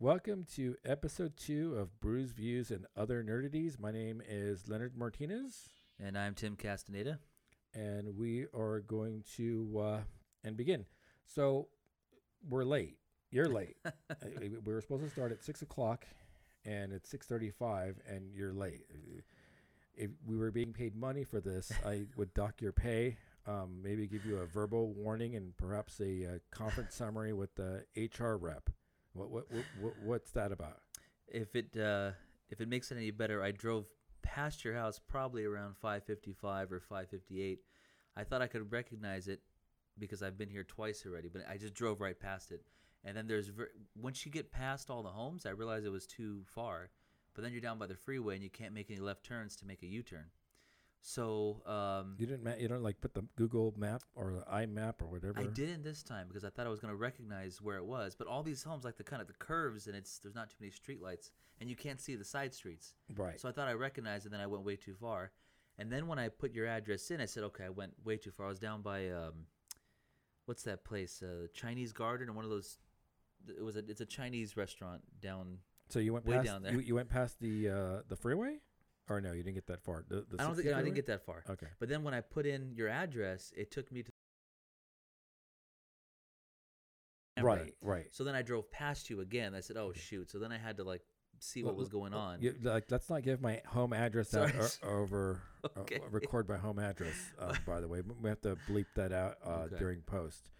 Welcome to episode two of Brews, Views, and Other Nerdities. My name is Leonard Martinez, And I'm Tim Castaneda. and we are going to uh, and begin. So we're late. You're late. Uh, we were supposed to start at six o'clock, and it's six thirty-five, and you're late. Uh, If we were being paid money for this, I would dock your pay. Um, maybe give you a verbal warning and perhaps a uh, conference summary with the HR rep. What, what, what, what what's that about? If it uh, if it makes it any better, I drove past your house probably around 5:55 or 5:58. I thought I could recognize it because I've been here twice already, but I just drove right past it. And then there's ver- once you get past all the homes, I realized it was too far. But then you're down by the freeway and you can't make any left turns to make a U-turn. So um, You didn't ma- you don't like put the Google map or the iMap or whatever. I didn't this time because I thought I was going to recognize where it was. But all these homes, like the kind of the curves, and it's there's not too many streetlights, and you can't see the side streets. Right. So I thought I recognized it, and then I went way too far. And then when I put your address in, I said, okay, I went way too far. I was down by um, what's that place? Uh, Chinese Garden, or one of those. It was a it's a Chinese restaurant down. So you went way past down there. You, you went past the uh, the freeway, or no? You didn't get that far. The, the I don't 60 think I didn't get that far. Okay. But then when I put in your address, it took me to. Right. Right. So then I drove past you again. I said, "Oh shoot!" So then I had to like see what Well, was going on. You, like, let's not give my home address out Sorry. o- over. uh, Okay. record my home address. Uh, by the way, we have to bleep that out uh, Okay. during post.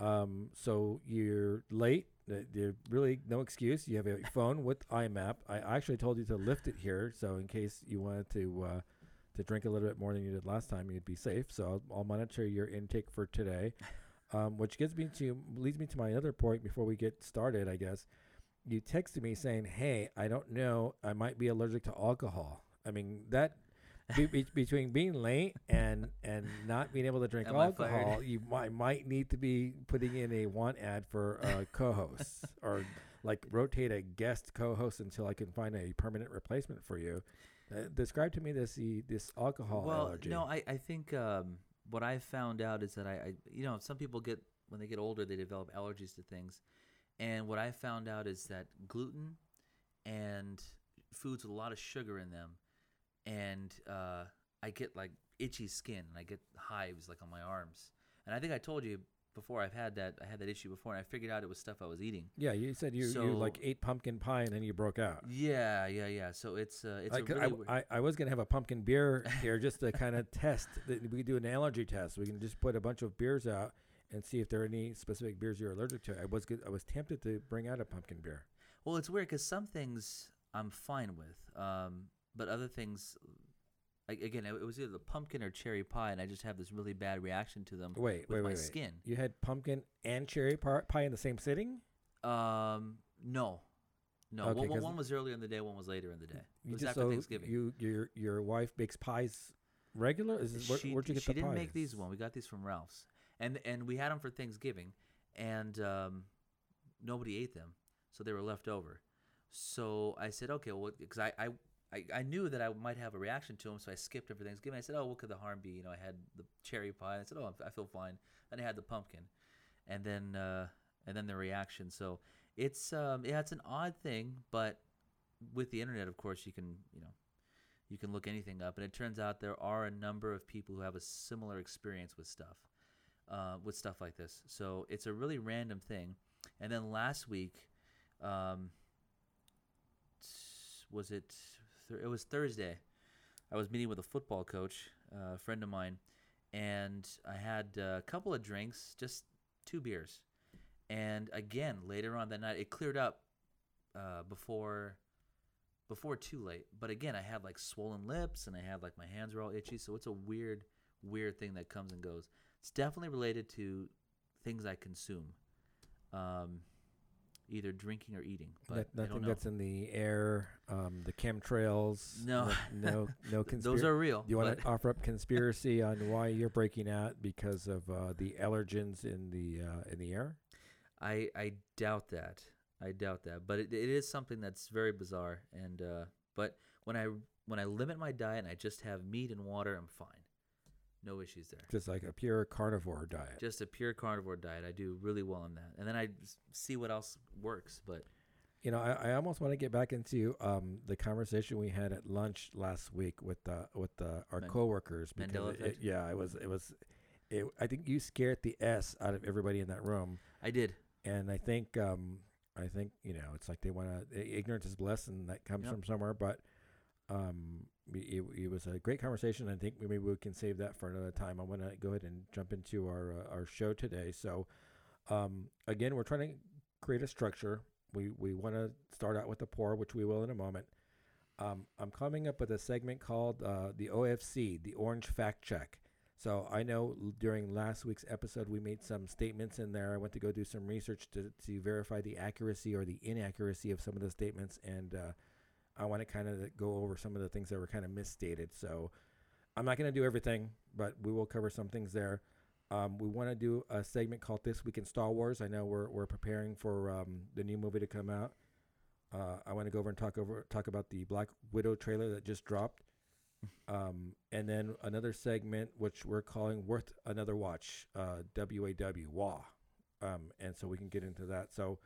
Um, so you're late. There's really no excuse. You have a phone with iMap. I actually told you to Lyft it here, so in case you wanted to uh, to drink a little bit more than you did last time, you'd be safe. So I'll, I'll monitor your intake for today, um, which gets me to leads me to my other point before we get started. I guess you texted me saying, "Hey, I don't know. I might be allergic to alcohol." I mean that. Be, be, between being late and and not being able to drink Am I fired? alcohol, you might might need to be putting in a want ad for uh, co-hosts or like rotate a guest co-host until I can find a permanent replacement for you. Uh, describe to me this the, this alcohol well, allergy. no, I I think um, what I found out is that I, I you know some people get when they get older they develop allergies to things, and what I found out is that gluten and foods with a lot of sugar in them, and uh, I get like itchy skin and I get hives like on my arms, and I think I told you before I've had that I had that issue before and I figured out it was stuff I was eating. yeah, you said you, you like ate pumpkin pie and then you broke out. Yeah, yeah, yeah. So it's uh, it's I, really I, I, I was gonna have a pumpkin beer here just to kind of test. that We do an allergy test. We can just put a bunch of beers out and see if there are any specific beers you're allergic to. I was good, I was tempted to bring out a pumpkin beer. Well, it's weird because some things I'm fine with, um, but other things, like, again, it was either the pumpkin or cherry pie, and I just have this really bad reaction to them Wait, with wait, my wait, wait. skin. You had pumpkin and cherry par- pie in the same sitting. Um, no, no. Okay, one, one was earlier in the day, one was later in the day. It was just after so Thanksgiving. You your your wife bakes pies regular. Is this, where, she, where'd you get the pies? she the didn't pies? make these one. We got these from Ralph's, and and we had them for Thanksgiving, and um, nobody ate them, so they were left over. So I said, okay, well, because I, I I I knew that I might have a reaction to them, so I skipped for Thanksgiving. I said, oh, what could the harm be? You know, I had the cherry pie. I said, oh, I feel fine. Then I had the pumpkin, and then uh, and then the reaction. So it's um yeah, it's an odd thing, but with the internet, of course, you can you know you can look anything up, and it turns out there are a number of people who have a similar experience with stuff, uh, with stuff like this. So it's a really random thing. And then last week, um, was it? Th- it was Thursday. I was meeting with a football coach, uh, a friend of mine, and I had uh, a couple of drinks, just two beers. And again, later on that night, it cleared up uh, before before too late. But again, I had like swollen lips and I had like my hands were all itchy. So it's a weird, weird thing that comes and goes. It's definitely related to things I consume, um, either drinking or eating. But That, nothing that's in the air. Um, the chemtrails. No. no, no, no Th- Those are real. Do you want to offer up conspiracy on why you're breaking out because of uh, the allergens in the uh, in the air? I I doubt that. I doubt that. But it, it is something that's very bizarre. And uh, but when I when I limit my diet and I just have meat and water, I'm fine. No issues there. Just like a pure carnivore diet. Just a pure carnivore diet. I do really well on that. And then I see what else works. But You know, I, I almost want to get back into um, the conversation we had at lunch last week with uh, with uh, our Man- coworkers. because it- yeah, it was it was. It, I think you scared the s out of everybody in that room, I did. and I think um, I think you know it's like they want to ignorance is bliss, and that comes Yep. from somewhere. But um, it, it was a great conversation. I think maybe we can save that for another time. I want to go ahead and jump into our uh, our show today. So um, again, we're trying to create a structure. We we want to start out with the poor, which we will in a moment. Um, I'm coming up with a segment called uh, the OFC, the Orange Fact Check. So I know during last week's episode we made some statements in there. I went to go do some research to to verify the accuracy or the inaccuracy of some of the statements, and uh, I want to kind of go over some of the things that were kind of misstated. So I'm not going to do everything, but we will cover some things there. Um, we want to do a segment called This Week in Star Wars. I know we're, we're preparing for um, the new movie to come out. Uh, I want to go over and talk over talk about the Black Widow trailer that just dropped, um, and then another segment which we're calling "Worth Another Watch," uh, WAW, WA, um, and so we can get into that. So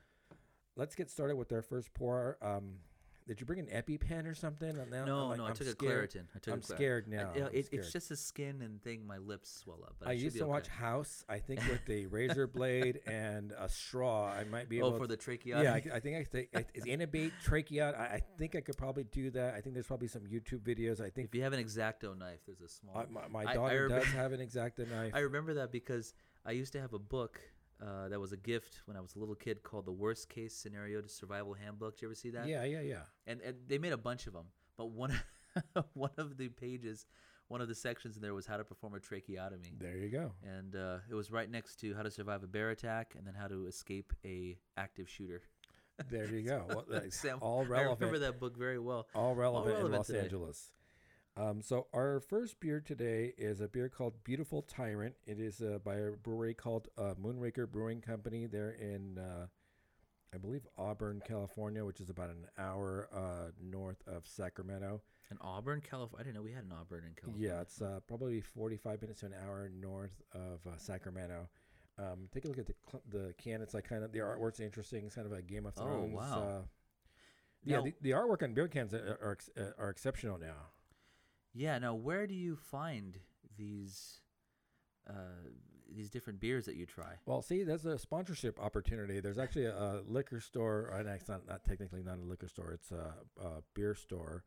let's get started with our first pour. Um, did you bring an EpiPen or something? Now, no, I'm like- no, I I'm took scared. a Claritin. I took I'm a Claritin. scared I- now. you know, it, scared. it's just a skin and thing. My lips swell up. But I should used to okay. watch House. I think with a razor blade and a straw, I might be able. Oh, for to, the tracheotomy. yeah, I, I think I think I- is intubate tracheot. I, I think I could probably do that. I think there's probably some YouTube videos. I think if you have an X-Acto knife, there's a small. uh, my, my I- I daughter does have an X-Acto knife. I remember that because I used to have a book uh, that was a gift when I was a little kid called "The Worst Case Scenario to Survival Handbook." Did you ever see that? yeah, yeah, yeah. And, and they made a bunch of them, but one one of the pages, one of the sections in there was how to perform a tracheotomy, There you go. and uh, it was right next to how to survive a bear attack and then how to escape a active shooter. There you go. Well, Sam, all I remember relevant. that book very well. All relevant, in relevant Los today. Angeles. Um, so our first beer today is a beer called Beautiful Tyrant. It is uh, by a brewery called uh, Moonraker Brewing Company. They're in, uh, I believe, Auburn, California, which is about an hour uh, north of Sacramento. In Auburn, California. I didn't know we had an Auburn in California. Yeah, it's uh, probably 45 minutes to an hour north of uh, Sacramento. Um, take a look at the cl- the can. It's like kind of the artwork's interesting. It's kind of a Game of Thrones. Oh, wow. Uh, yeah, Now- the, the artwork on beer cans are, are, are exceptional now. Yeah. Now, where do you find these uh, these different beers that you try? Well, see, there's a sponsorship opportunity. There's actually a, a liquor store, or no, it's not, not technically not a liquor store. It's a, a beer store.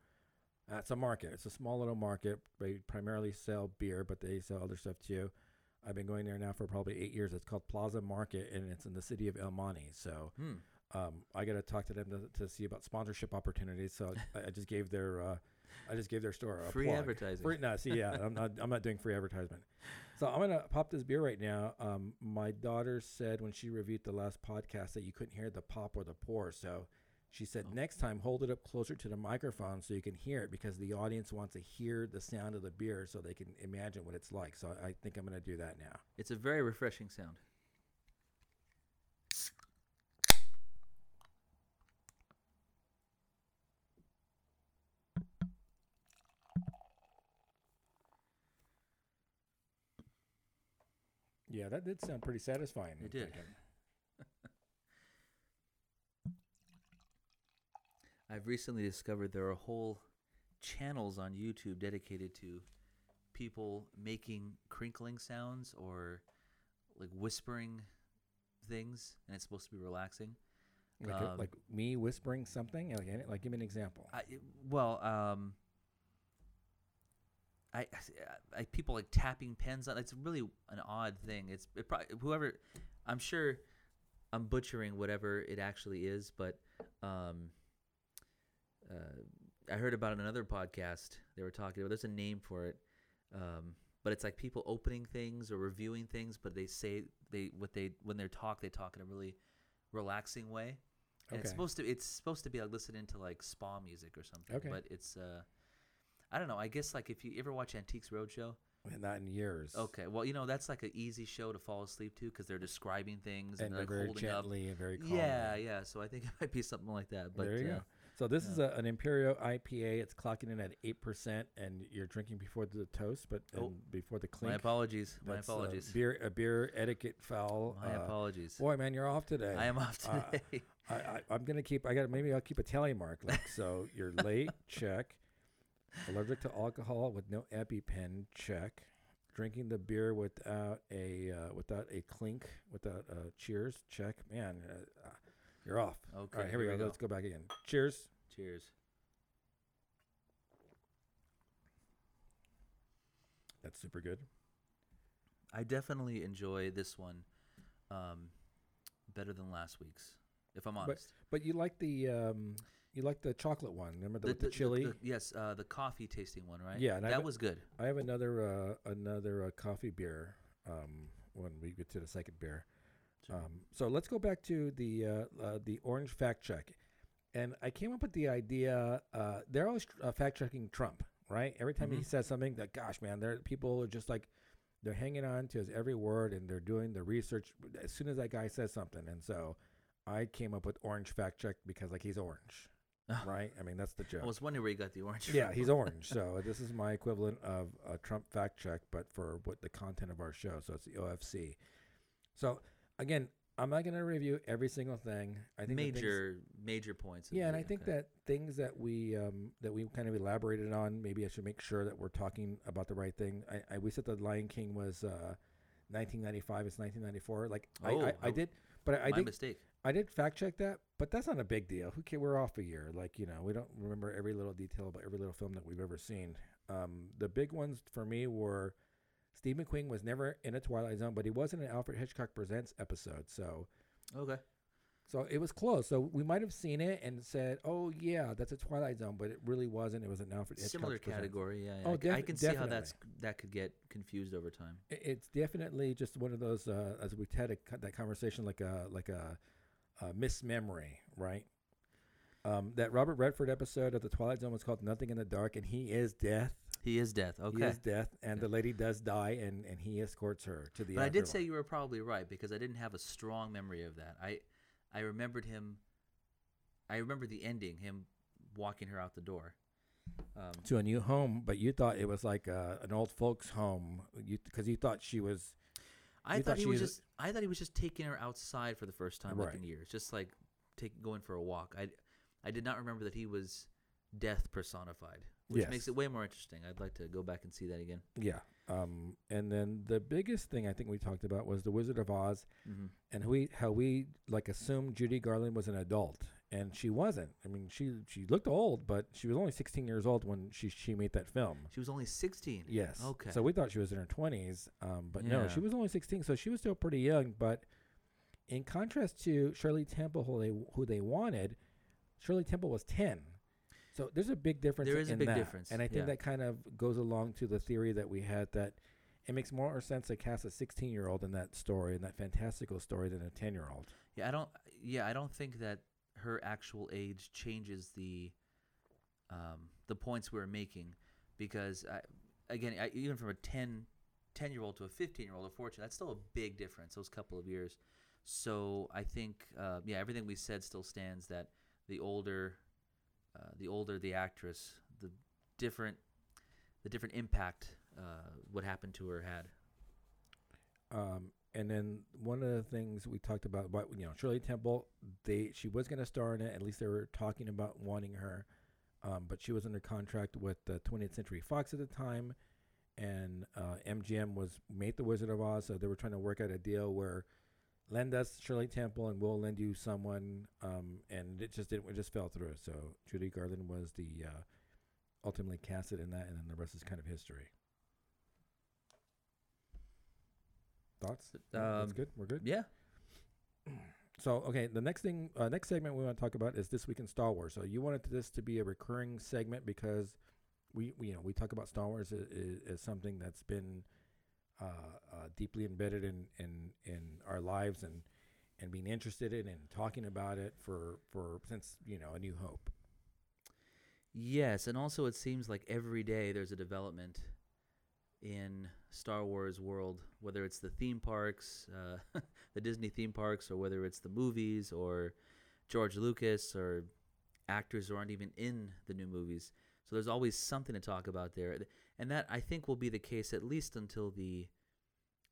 Uh, it's a market. It's a small little market. They primarily sell beer, but they sell other stuff too. I've been going there now for probably eight years. It's called Plaza Market, and it's in the city of El Monte. So Hmm. um, I got to talk to them to, to see about sponsorship opportunities. So I, I just gave their uh, I just gave their store a Free plug. advertising. Free, no, see, yeah, I'm not I'm not doing free advertisement. So I'm gonna pop this beer right now. Um, my daughter said when she reviewed the last podcast that you couldn't hear the pop or the pour. So she said Oh. next time hold it up closer to the microphone so you can hear it because the audience wants to hear the sound of the beer so they can imagine what it's like. So I think I'm gonna do that now. It's a very refreshing sound. Yeah, that did sound pretty satisfying. It did. I've recently discovered there are whole channels on YouTube dedicated to people making crinkling sounds or like whispering things, and it's supposed to be relaxing. Like, Um, like me whispering something. Like, like give me an example. I, well, um, I, I, I people like tapping pens on. It's really an odd thing. It's it probably whoever. I'm sure I'm butchering whatever it actually is, but um, uh, I heard about it in another podcast. They were talking about. There's a name for it, um, but it's like people opening things or reviewing things, but they say they what they when they talk, they talk in a really relaxing way. And it's supposed to it's supposed to be like listening to like spa music or something. Okay. But it's uh I don't know. I guess like if you ever watch Antiques Roadshow, Not in years. okay, well you know that's like an easy show to fall asleep to because they're describing things and, And like very holding up. and very calmly. Yeah, yeah. So I think it might be something like that. But there you uh, go. So this is a, an Imperial IPA. It's clocking in at eight percent, and you're drinking before the toast, but Oh. before the clink. My apologies. My That's, uh, apologies. beer, a beer etiquette foul. My uh, apologies. boy, man, you're off today. I am off uh, today. I, I, I'm gonna keep. I got maybe I'll keep a tally mark. Like so, you're late. check. Allergic to alcohol with no EpiPen. Check. Drinking the beer without a uh, without a clink, without uh, cheers. Check. Man, uh, uh, you're off. okay. All right, here, we go. Let's go back again. Cheers. Cheers. That's super good. I definitely enjoy this one um, better than last week's, if I'm honest. But you like the um, you like the chocolate one. Remember the, with the, chili? yes, uh, the coffee tasting one, right? Yeah, that have- was good. I have another uh, another uh, coffee beer um, when we get to the second beer. Sure. Um, so let's go back to the uh, uh, the orange fact check, and I came up with the idea. Uh, they're always uh, fact checking Trump, right? Every time he Mhm. says something, that gosh, man, there people are just like they're hanging on to his every word and they're doing the research as soon as that guy says something. And so I came up with orange fact check because like he's orange, right? I mean that's the joke. I was wondering where you got the orange. Yeah, from. he's orange. So this is my equivalent of a Trump fact check, but for what the content of our show. So it's the OFC. So again, I'm not going to review every single thing. I think the things- major major points. yeah, and I think okay. that things that we um, that we kind of elaborated on, maybe I should make sure that we're talking about the right thing. I, I we said the Lion King was uh, 1995. It's 1994. Like I, Oh, I, I oh, did, but I, I my did mistake. I did fact check that, but that's not a big deal. Who care? We're off a year. Like you know, we don't remember every little detail about every little film that we've ever seen. Um, the big ones for me were Steve McQueen was never in a Twilight Zone, but he was in an Alfred Hitchcock Presents episode. So Okay. so it was close. So we might have seen it and said, "Oh yeah, that's a Twilight Zone," but it really wasn't. It was an Alfred Hitchcock Similar Presents. category. Yeah. yeah. Oh, I c- I can see how that's that could get confused over time. It's definitely just one of those, uh, as we had a, that conversation, like a like a, a mismemory, right? Um, that Robert Redford episode of the Twilight Zone was called "Nothing in the Dark," and he is death. He is death. Okay. He is death, and Okay. the lady does die, and and he escorts her to the. But I did say you were probably right because I didn't have a strong memory of that. I I remembered him. I remember the ending, him walking her out the door. Um, to a new home, but you thought it was like uh, an old folks' home, you because you thought she was. I thought thought he was was- just. I thought he was just taking her outside for the first time like in years, just like take going for a walk. I I did not remember that he was death personified, which makes it way more interesting. I'd like to go back and see that again. Yeah. Um, and then the biggest thing I think we talked about was the Wizard of Oz, Mm-hmm. and how we how we like assumed Judy Garland was an adult, and she wasn't. I mean, she she looked old, but she was only 16 years old when she she made that film. She was only sixteen. Yes. Okay. So we thought she was in her 20s, um, but no, Yeah. she was only 16, so she was still pretty young. But in contrast to Shirley Temple, who they who they wanted, Shirley Temple was 10. So there's a big difference. There is a in big that. difference, and I think yeah. that kind of goes along to the theory that we had that it makes more sense to cast a 16 year old in that story, in that fantastical story, than a 10 year old. Yeah, I don't. Yeah, I don't think that her actual age changes the um, the points we were making because I, again, I, even from a 10, 10 year old to a fifteen year old, a fourteen, that's still a big difference. Those couple of years. So I think, uh, yeah, everything we said still stands. That the older, uh, the older the actress, the different, the different impact uh, what happened to her had. Um, and then one of the things we talked about, you know, Shirley Temple, they she was going to star in it. At least they were talking about wanting her, um, but she was under contract with the 20th Century Fox at the time, and uh, MGM was made the Wizard of Oz, so they were trying to work out a deal where lend us Shirley Temple and we'll lend you someone, um, and it just didn't, it just fell through. So Judy Garland was the uh, ultimately casted in that, and then the rest is kind of history. Thoughts? No, That's Um, good. We're good. Yeah. So okay, the next thing, uh, next segment we want to talk about is this week in Star Wars. So you wanted this to be a recurring segment because we, we you know, we talk about Star Wars as, as something that's been uh, uh, deeply embedded in, in in our lives and and being interested in and talking about it for for since you know A New Hope. Yes, and also it seems like every day there's a development in Star Wars world, whether it's the theme parks, uh, the Disney theme parks, or whether it's the movies or George Lucas or actors who aren't even in the new movies. So there's always something to talk about there, and that I think will be the case at least until the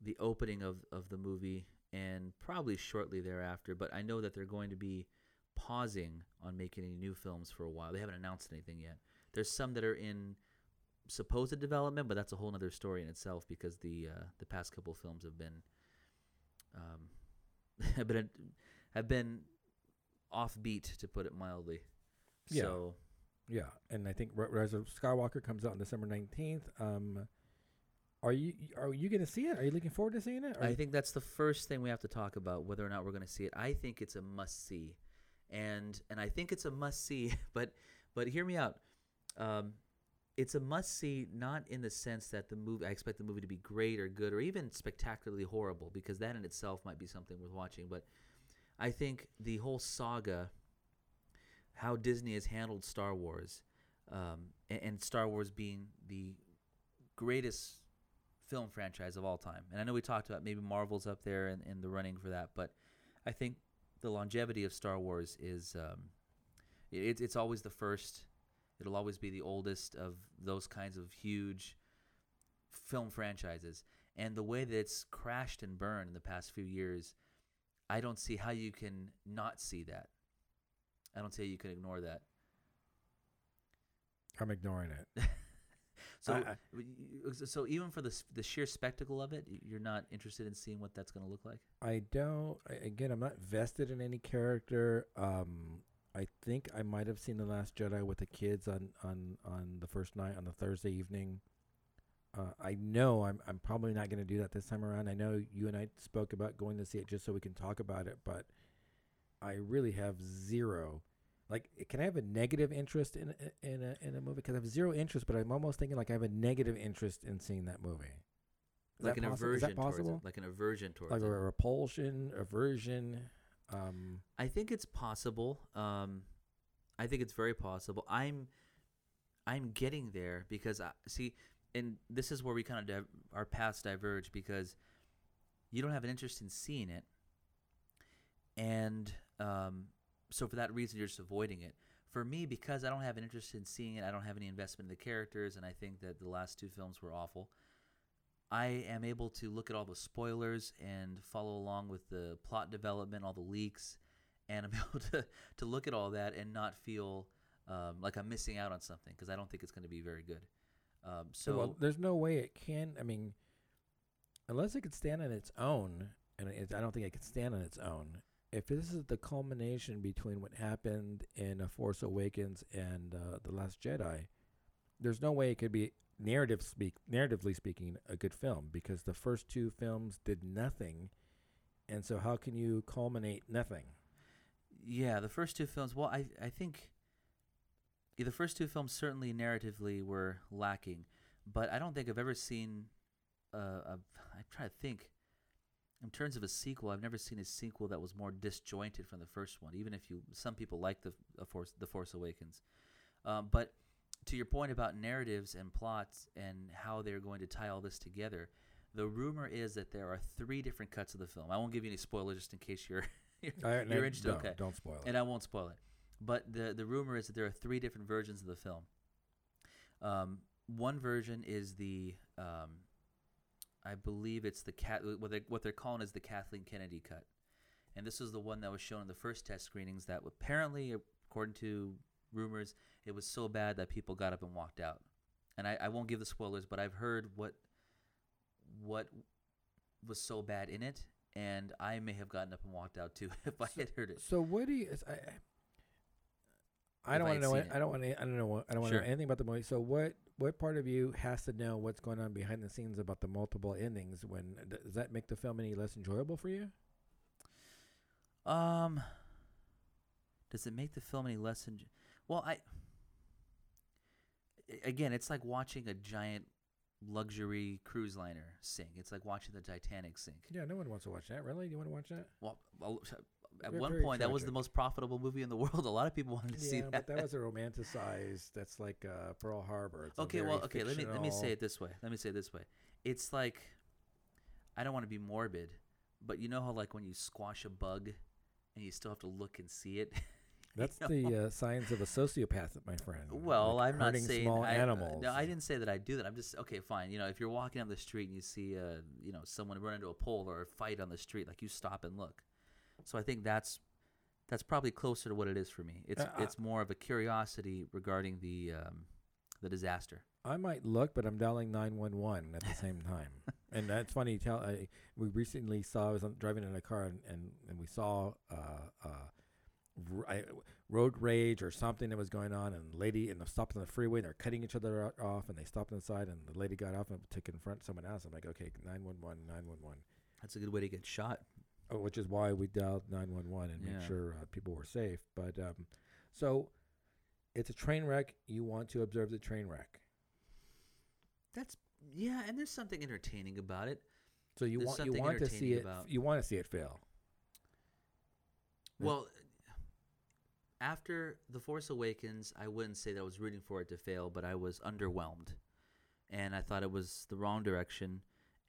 the opening of of the movie and probably shortly thereafter. But I know that they're going to be pausing on making any new films for a while. They haven't announced anything yet. There's some that are in supposed development, but that's a whole other story in itself because the uh, the past couple films have been um, have been have been offbeat to put it mildly. Yeah. So Yeah, and I think Ri- Rise of Skywalker comes out on December nineteenth. Um, are you are you going to see it? Are you looking forward to seeing it? I think that's the first thing we have to talk about whether or not we're going to see it. I think it's a must see, and and I think it's a must see. But but hear me out. Um, it's a must see not in the sense that the movie I expect the movie to be great or good or even spectacularly horrible because that in itself might be something worth watching. But I think the whole saga, how Disney has handled Star Wars, um, and, and Star Wars being the greatest film franchise of all time. And I know we talked about maybe Marvel's up there in, in the running for that, but I think the longevity of Star Wars is um, it, it's always the first. It'll always be the oldest of those kinds of huge film franchises. And the way that it's crashed and burned in the past few years, I don't see how you can not see that. I don't see how you can ignore that. I'm ignoring it. So, I- I- w- y- y- so even for the the sheer spectacle of it, you're not interested in seeing what that's going to look like. I don't. Again, I'm not vested in any character. Um, I think I might have seen the Last Jedi with the kids on on on the first night on the Thursday evening. Uh, I know I'm I'm probably not going to do that this time around. I know you and I spoke about going to see it just so we can talk about it, but I really have zero. Like, can I have a negative interest in in a in a movie? Because I have zero interest, but I'm almost thinking like I have a negative interest in seeing that movie. Is like that an possi- aversion Is that towards possible? it. Like an aversion towards like it. a repulsion, aversion. Um, I think it's possible. Um, I think it's very possible. I'm, I'm getting there because I see, and this is where we kind of our paths diverge because you don't have an interest in seeing it, and um, so for that reason you're just avoiding it. For me, because I don't have an interest in seeing it, I don't have any investment in the characters, and I think that the last two films were awful. I am able to look at all the spoilers and follow along with the plot development, all the leaks, and I'm able to, to look at all that and not feel um, like I'm missing out on something because I don't think it's going to be very good. Um, so well, there's no way it can. I mean, unless it could stand on its own, and it, I don't think it could stand on its own. If this is the culmination between what happened in A Force Awakens and uh, The Last Jedi, there's no way it could be narrative speak narratively speaking a good film because the first two films did nothing, and so how can you culminate nothing? yeah, the first two films. Well, I I think the first two films certainly narratively were lacking, but I don't think I've ever seen. Uh, a, I'm trying to think. In terms of a sequel, I've never seen a sequel that was more disjointed from the first one. Even if you, some people like the the Force, the Force Awakens, um, but to your point about narratives and plots and how they're going to tie all this together, the rumor is that there are three different cuts of the film. I won't give you any spoilers just in case you're you're, you're interested. don't, okay, don't spoil it. and I won't spoil it. But the the rumor is that there are three different versions of the film. Um, one version is the, um, I believe it's the cat what they what they're calling is the Kathleen Kennedy cut, and this was the one that was shown in the first test screenings. That apparently, according to rumors, it was so bad that people got up and walked out. And I, I won't give the spoilers, but I've heard what what was so bad in it, and I may have gotten up and walked out too if I had heard it. So what do you? I, I don't want to know. seen it- it. I don't want to. I don't know. I don't want to Sure. know anything about the movie. So what? What part of you has to know what's going on behind the scenes about the multiple endings? When does that make the film any less enjoyable for you? Um, does it make the film any less? Enj- well, I again, it's like watching a giant luxury cruise liner sink. It's like watching the Titanic sink. Yeah, no one wants to watch that. Really? You want to watch that? Well, at one point, that was the most profitable movie in the world. A lot of people wanted to see that. but that was a romanticized. That's like uh, Pearl Harbor. It's okay, well, okay. Let me let me say it this way. Let me say it this way. It's like I don't want to be morbid, but you know how like when you squash a bug and you still have to look and see it. That's know? the uh, signs of a sociopath, my friend. Well, like I'm not saying small I, uh, animals. no, I didn't say that I do that. I'm just okay, fine. You know, if you're walking down the street and you see, uh, you know, someone run into a pole or a fight on the street, like you stop and look. So I think that's that's probably closer to what it is for me. It's Uh, it's more of a curiosity regarding the um, the disaster. I might look, but I'm dialing 911 at the same time. and that's funny. Tell I, we recently saw I was driving in a car and, and, and we saw uh, uh, I- road rage or something that was going on, and the lady and the stopped on the freeway. and They're cutting each other off, and they stopped inside, and the lady got off and to confront someone else. I'm like, okay, 911, 911. That's a good way to get shot. Oh, which is why we dialed 911 and Yeah. make sure uh, people were safe. But um, so it's a train wreck. You want to observe the train wreck. That's yeah, and there's something entertaining about it. So you There's want you want to see it. about- You want to see it fail. Well, after The Force Awakens, I wouldn't say that I was rooting for it to fail, but I was underwhelmed. And I thought it was the wrong direction.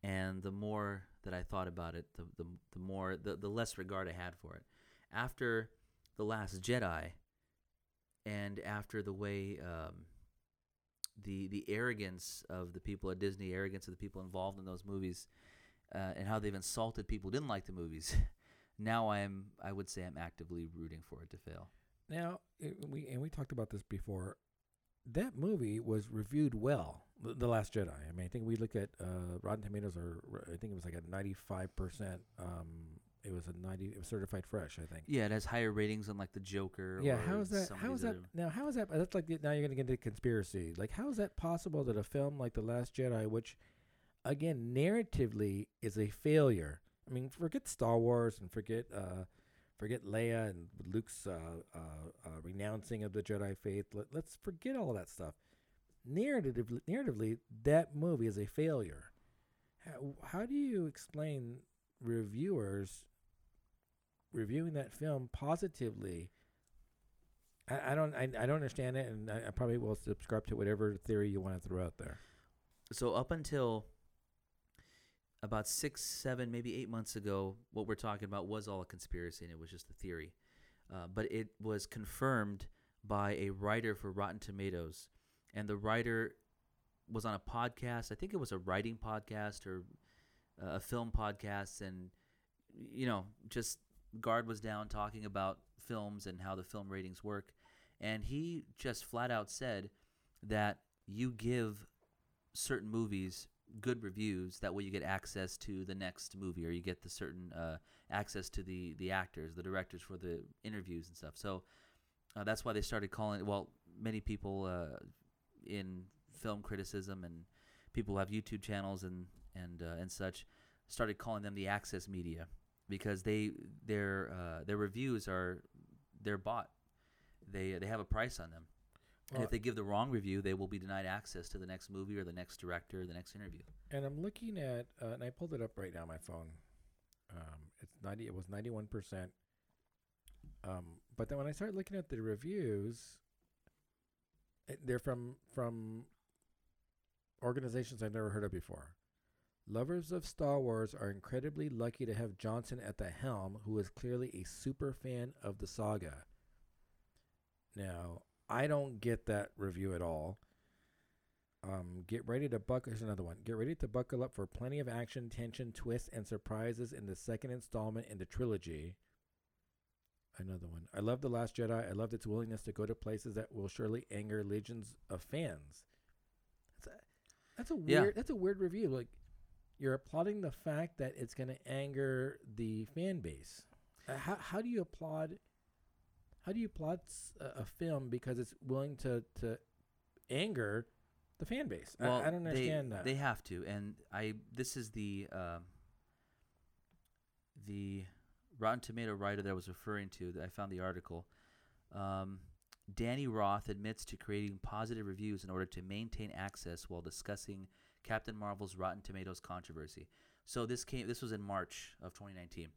And the more that I thought about it, the, the, the more, the, the less regard I had for it. After The Last Jedi, and after the way um, the the arrogance of the people at Disney, arrogance of the people involved in those movies, uh, and how they've insulted people who didn't like the movies, now I'm I would say I'm actively rooting for it to fail. Now it, we and we talked about this before. That movie was reviewed well. The, the Last Jedi. I mean, I think we look at uh, Rotten Tomatoes, or I think it was like a ninety-five percent. Um, it was a ninety. It was certified fresh. I think. Yeah, it has higher ratings than like the Joker. Yeah, or how is that? How is these that? Now, how is that? That's like the, now you're gonna get into conspiracy. Like, how is that possible that a film like The Last Jedi, which, again, narratively is a failure. I mean, forget Star Wars and forget, uh, forget Leia and Luke's uh, uh, uh, renouncing of the Jedi faith. Let, let's forget all that stuff. Narratively, narratively, that movie is a failure. How, how do you explain reviewers reviewing that film positively? I, I don't I, I don't understand it, and I, I probably will subscribe to whatever theory you want to throw out there. So up until about six, seven, maybe eight months ago, what we're talking about was all a conspiracy, and it was just a theory. Uh, but it was confirmed by a writer for Rotten Tomatoes, and the writer was on a podcast. I think it was a writing podcast or uh, a film podcast, and you know, just guard was down talking about films and how the film ratings work, and he just flat out said that you give certain movies good reviews that way you get access to the next movie or you get the certain uh, access to the the actors the directors for the interviews and stuff. So uh, that's why they started calling well many people uh, in film criticism and people who have youtube channels and and uh, and such started calling them the access media because they their uh, their reviews are they're bought. They they have a price on them and Well, if they give the wrong review, they will be denied access to the next movie or the next director or the next interview. And I'm looking at, uh, and I pulled it up right now on my phone. Um, it's ninety. It was ninety-one percent. Um, but then when I started looking at the reviews, they're from from organizations I've never heard of before. Lovers of Star Wars are incredibly lucky to have Johnson at the helm, who is clearly a super fan of the saga. Now, I don't get that review at all. Um, get ready to buckle. Here's another one. Get ready to buckle up for plenty of action, tension, twists, and surprises in the second installment in the trilogy. Another one. I love The Last Jedi. I loved its willingness to go to places that will surely anger legions of fans. That's a, that's a Yeah. weird. That's a weird review. Like you're applauding the fact that it's going to anger the fan base. Uh, how how do you applaud? How do you applaud a film because it's willing to to anger the fan base? I- Well, I, don't they, understand that. They have to, and I. This is the um, the Rotten Tomato writer that I was referring to. That I found the article. Um, Danny Roth admits to creating positive reviews in order to maintain access while discussing Captain Marvel's Rotten Tomatoes controversy. So this came. This was in March of 2019.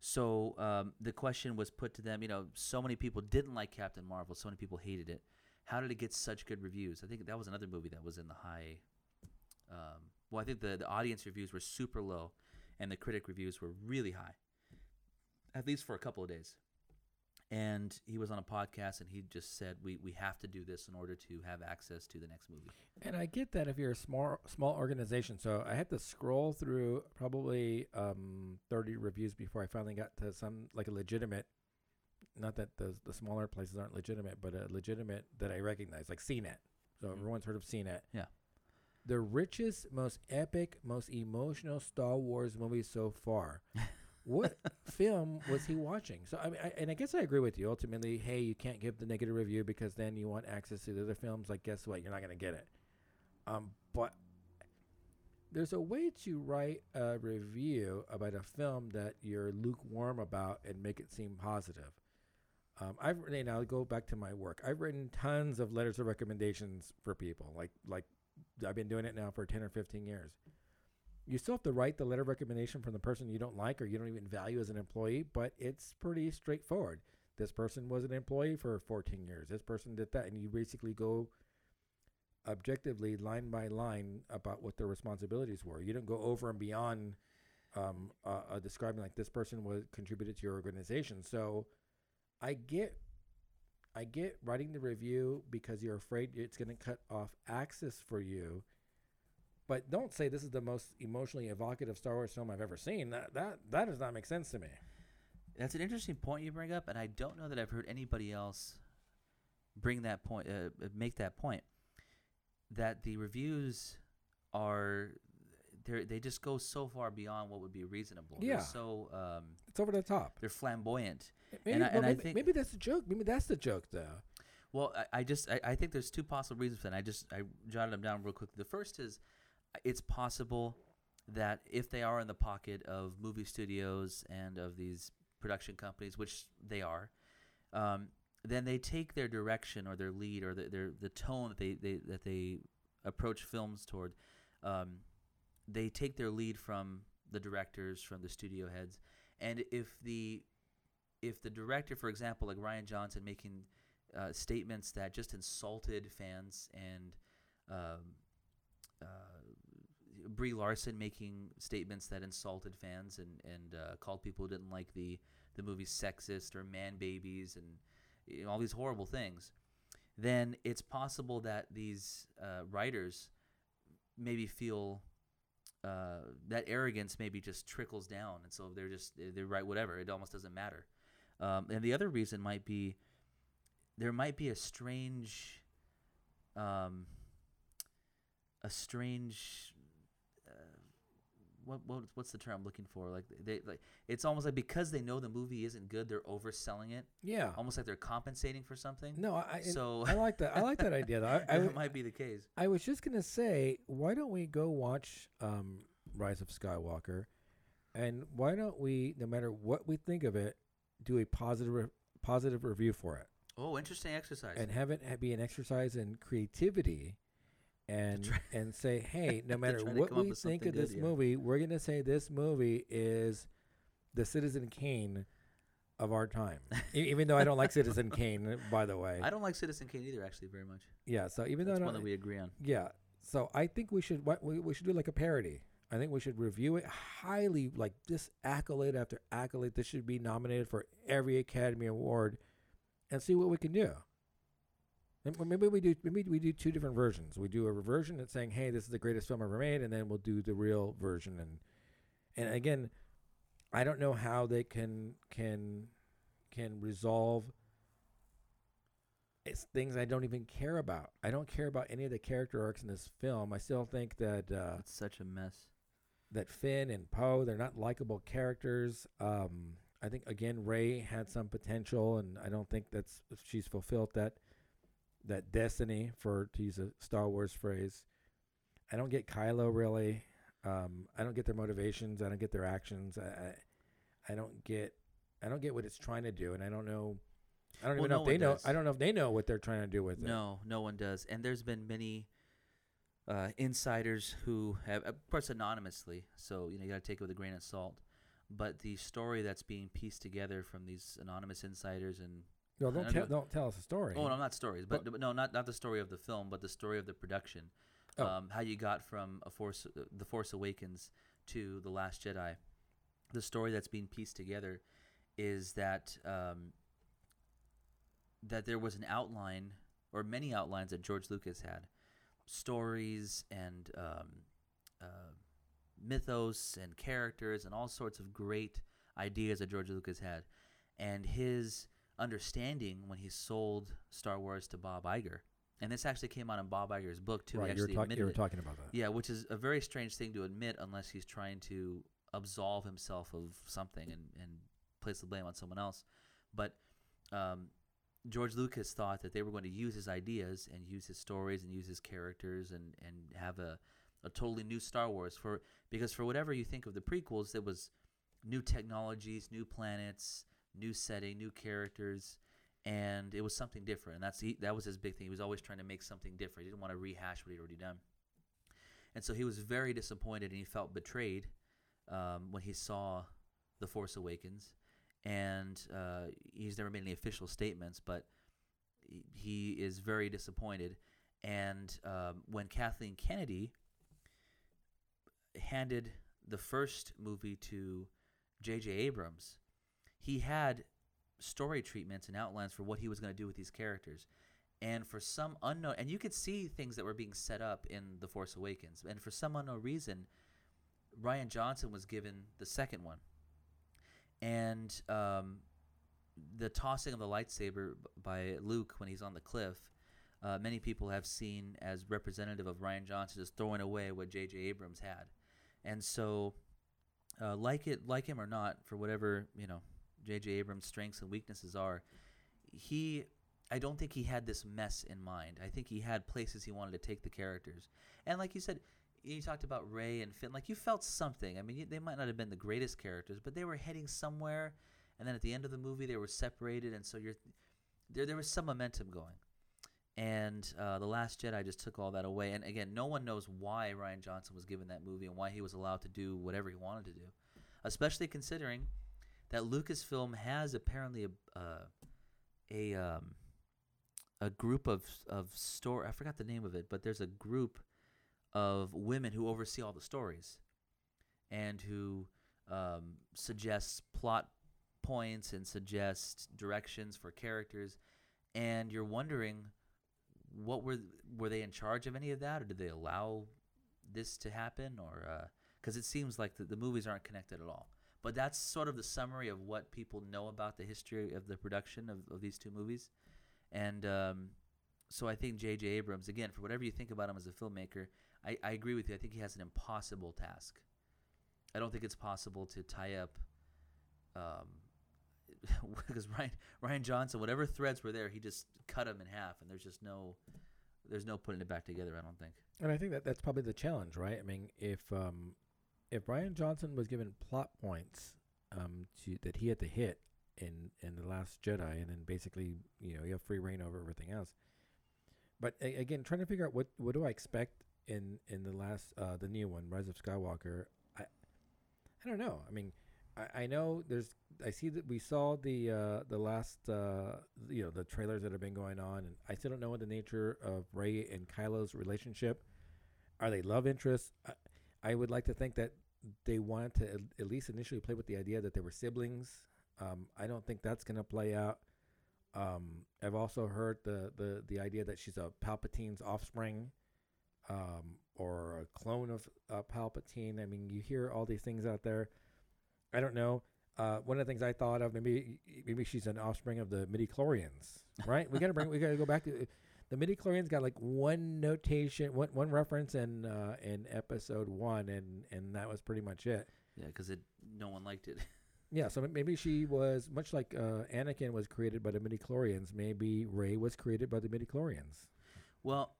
So um, the question was put to them. You know, so many people didn't like Captain Marvel. So many people hated it. How did it get such good reviews? I think that was another movie that was in the high. Um, well, I think the the audience reviews were super low, and the critic reviews were really high. At least for a couple of days. And he was on a podcast and he just said we we have to do this in order to have access to the next movie. And I get that if you're a small small organization. So I had to scroll through probably um, 30 reviews before I finally got to some like a legitimate. Not that the the smaller places aren't legitimate, but a legitimate that I recognize, like CNET. So Mhm. everyone's heard of CNET. Yeah. The richest, most epic, most emotional Star Wars movie so far. what film was he watching? So I mean, I, and I guess I agree with you. Ultimately, hey, you can't give the negative review because then you want access to the other films. Like, guess what? You're not gonna get it. Um, but there's a way to write a review about a film that you're lukewarm about and make it seem positive. Um, I've know, I'll go back to my work. I've written tons of letters of recommendations for people. Like like I've been doing it now for ten or fifteen years. You still have to write the letter of recommendation from the person you don't like or you don't even value as an employee, but it's pretty straightforward. This person was an employee for 14 years. This person did that, and you basically go objectively line by line about what their responsibilities were. You don't go over and beyond um, uh, uh, describing like this person was contributed to your organization. So I get, I get writing the review because you're afraid it's going to cut off access for you. But don't say this is the most emotionally evocative Star Wars film I've ever seen. That that that does not make sense to me. That's an interesting point you bring up, and I don't know that I've heard anybody else bring that point, uh, uh, make that point. That the reviews are, they they just go so far beyond what would be reasonable. Yeah. They're so um, It's over the top. they're flamboyant. Maybe, I- well, and I think- maybe that's the joke. Maybe that's the joke, though. Well, I, I just I, I think there's two possible reasons for that. I just I jotted them down real quick. The first is it's possible that if they are in the pocket of movie studios and of these production companies, which they are, um, then they take their direction or their lead or the, their the tone that they, they that they approach films toward. Um, they take their lead from the directors, from the studio heads, and if the if the director, for example, like Rian Johnson, making uh, statements that just insulted fans and um, uh, Brie Larson making statements that insulted fans and and uh, called people who didn't like the the movie sexist or man babies and you know, all these horrible things, then it's possible that these uh, writers maybe feel uh, that arrogance maybe just trickles down, and so they're just they write whatever. It almost doesn't matter. Um, and the other reason might be there might be a strange, um, a strange. What, what what's the term I'm looking for? Like they like it's almost like because they know the movie isn't good, they're overselling it. Yeah. Almost like they're compensating for something. No, I, I- So I like that. I like that idea. Though. I, I, that might be the case. I was just gonna say, why don't we go watch um, Rise of Skywalker, and why don't we, no matter what we think of it, do a positive re- positive review for it, Oh, interesting exercise. and have it be an exercise in creativity, and try- and say, hey, no matter what we think of this good, yeah. movie, we're gonna say this movie is the Citizen Kane of our time. Even though I don't like Citizen Kane, by the way. I don't like Citizen Kane either, actually, very much. Yeah. So even though That's I one that we agree on. Yeah. So I think we should we, we should do like a parody. I think we should review it highly like this accolade after accolade. This should be nominated for every Academy Award and see what we can do. Maybe we do maybe we do two different versions. We do a version that's saying, "Hey, this is the greatest film ever made," and then we'll do the real version and and again, I don't know how they can can can resolve it's things I don't even care about. I don't care about any of the character arcs in this film. I still think that uh, It's such a mess. that Finn and Poe they're not likable characters. Um, I think again Rey had some potential, and I don't think that's she's fulfilled that that destiny for to use a Star Wars phrase. I don't get Kylo really. Um, I don't get their motivations. I don't get their actions. I, I, I don't get. I don't get what it's trying to do, and I don't know. I don't Well, even know no if they know. does. I don't know if they know what they're trying to do with it. No, no one does. And there's been many uh, insiders who have, of course, anonymously. So you know you got to take it with a grain of salt. But the story that's being pieced together from these anonymous insiders and No, don't tell. Don't tell us a story. oh no, not stories, but, But- but no, not not the story of the film, but the story of the production. Oh. Um, how you got from a Force, uh, the Force Awakens to the Last Jedi. The story that's being pieced together is that um, that there was an outline or many outlines that George Lucas had, stories and um, uh, mythos and characters and all sorts of great ideas that George Lucas had, and his understanding when he sold Star Wars to Bob Iger, and this actually came out in Bob Iger's book too. right, you were, admitted you were talking about that. Yeah, which is a very strange thing to admit unless he's trying to absolve himself of something and, and place the blame on someone else. But um, George Lucas thought that they were going to use his ideas and use his stories and use his characters and, and have a, a totally new Star Wars for because for whatever you think of the prequels, there was new technologies, new planets, new setting, new characters, and it was something different. And that's he, that was his big thing. He was always trying to make something different. He didn't want to rehash what he'd already done. And so he was very disappointed and he felt betrayed um, when he saw The Force Awakens. And uh, he's never made any official statements, but he- is very disappointed. And um, when Kathleen Kennedy handed the first movie to J.J. Abrams, he had story treatments and outlines for what he was going to do with these characters. And for some unknown, and you could see things that were being set up in The Force Awakens. And for some unknown reason, Rian Johnson was given the second one. And um, the tossing of the lightsaber by Luke when he's on the cliff, uh, many people have seen as representative of Rian Johnson just throwing away what J.J. Abrams had. And so, uh, like it, like him or not, for whatever you know, J.J. Abrams' strengths and weaknesses are, he, I don't think he had this mess in mind. I think he had places he wanted to take the characters, and like you said, you talked about Rey and Finn. Like you felt something. I mean, they might not have been the greatest characters, but they were heading somewhere. And then at the end of the movie, they were separated, and so you're there. There was some momentum going. And uh, the Last Jedi just took all that away. And again, no one knows why Rian Johnson was given that movie and why he was allowed to do whatever he wanted to do, especially considering that Lucasfilm has apparently a uh, a um, a group of of store. I forgot the name of it, but there's a group of women who oversee all the stories and who um, suggests plot points and suggest directions for characters. And you're wondering, what were were they in charge of any of that, or did they allow this to happen, or because it seems like the, the movies aren't connected at all. But that's sort of the summary of what people know about the history of the production of, of these two movies. And um, so I think J.J. Abrams, again, for whatever you think about him as a filmmaker, I, I agree with you. I think he has an impossible task. I don't think it's possible to tie up, um, because Rian Rian Johnson, whatever threads were there, he just cut them in half, and there's just no, there's no putting it back together. I don't think. And I think that that's probably the challenge, right? I mean, if um, if Rian Johnson was given plot points um, to that he had to hit in in the Last Jedi, and then basically, you know, you have free reign over everything else. But a- again, trying to figure out what what do I expect in in the last uh, the new one, Rise of Skywalker. I I don't know. I mean, I, I know there's. I see that we saw the uh, the last uh, you know the trailers that have been going on, and I still don't know what the nature of Rey and Kylo's relationship. Are they love interests? I, I would like to think that they wanted to at, least initially play with the idea that they were siblings. Um, I don't think that's going to play out. Um, I've also heard the, the the idea that she's a Palpatine's offspring, um, or a clone of uh, Palpatine. I mean, you hear all these things out there. I don't know. Uh, one of the things I thought of maybe maybe she's an offspring of the midi chlorians, right? we gotta bring we gotta go back to the midi chlorians. Got like one notation, one one reference in uh, in episode one, and and that was pretty much it. Yeah, because it no one liked it. Yeah, so maybe she was much like uh, Anakin was created by the midi chlorians. Maybe Rey was created by the midi chlorians. Well,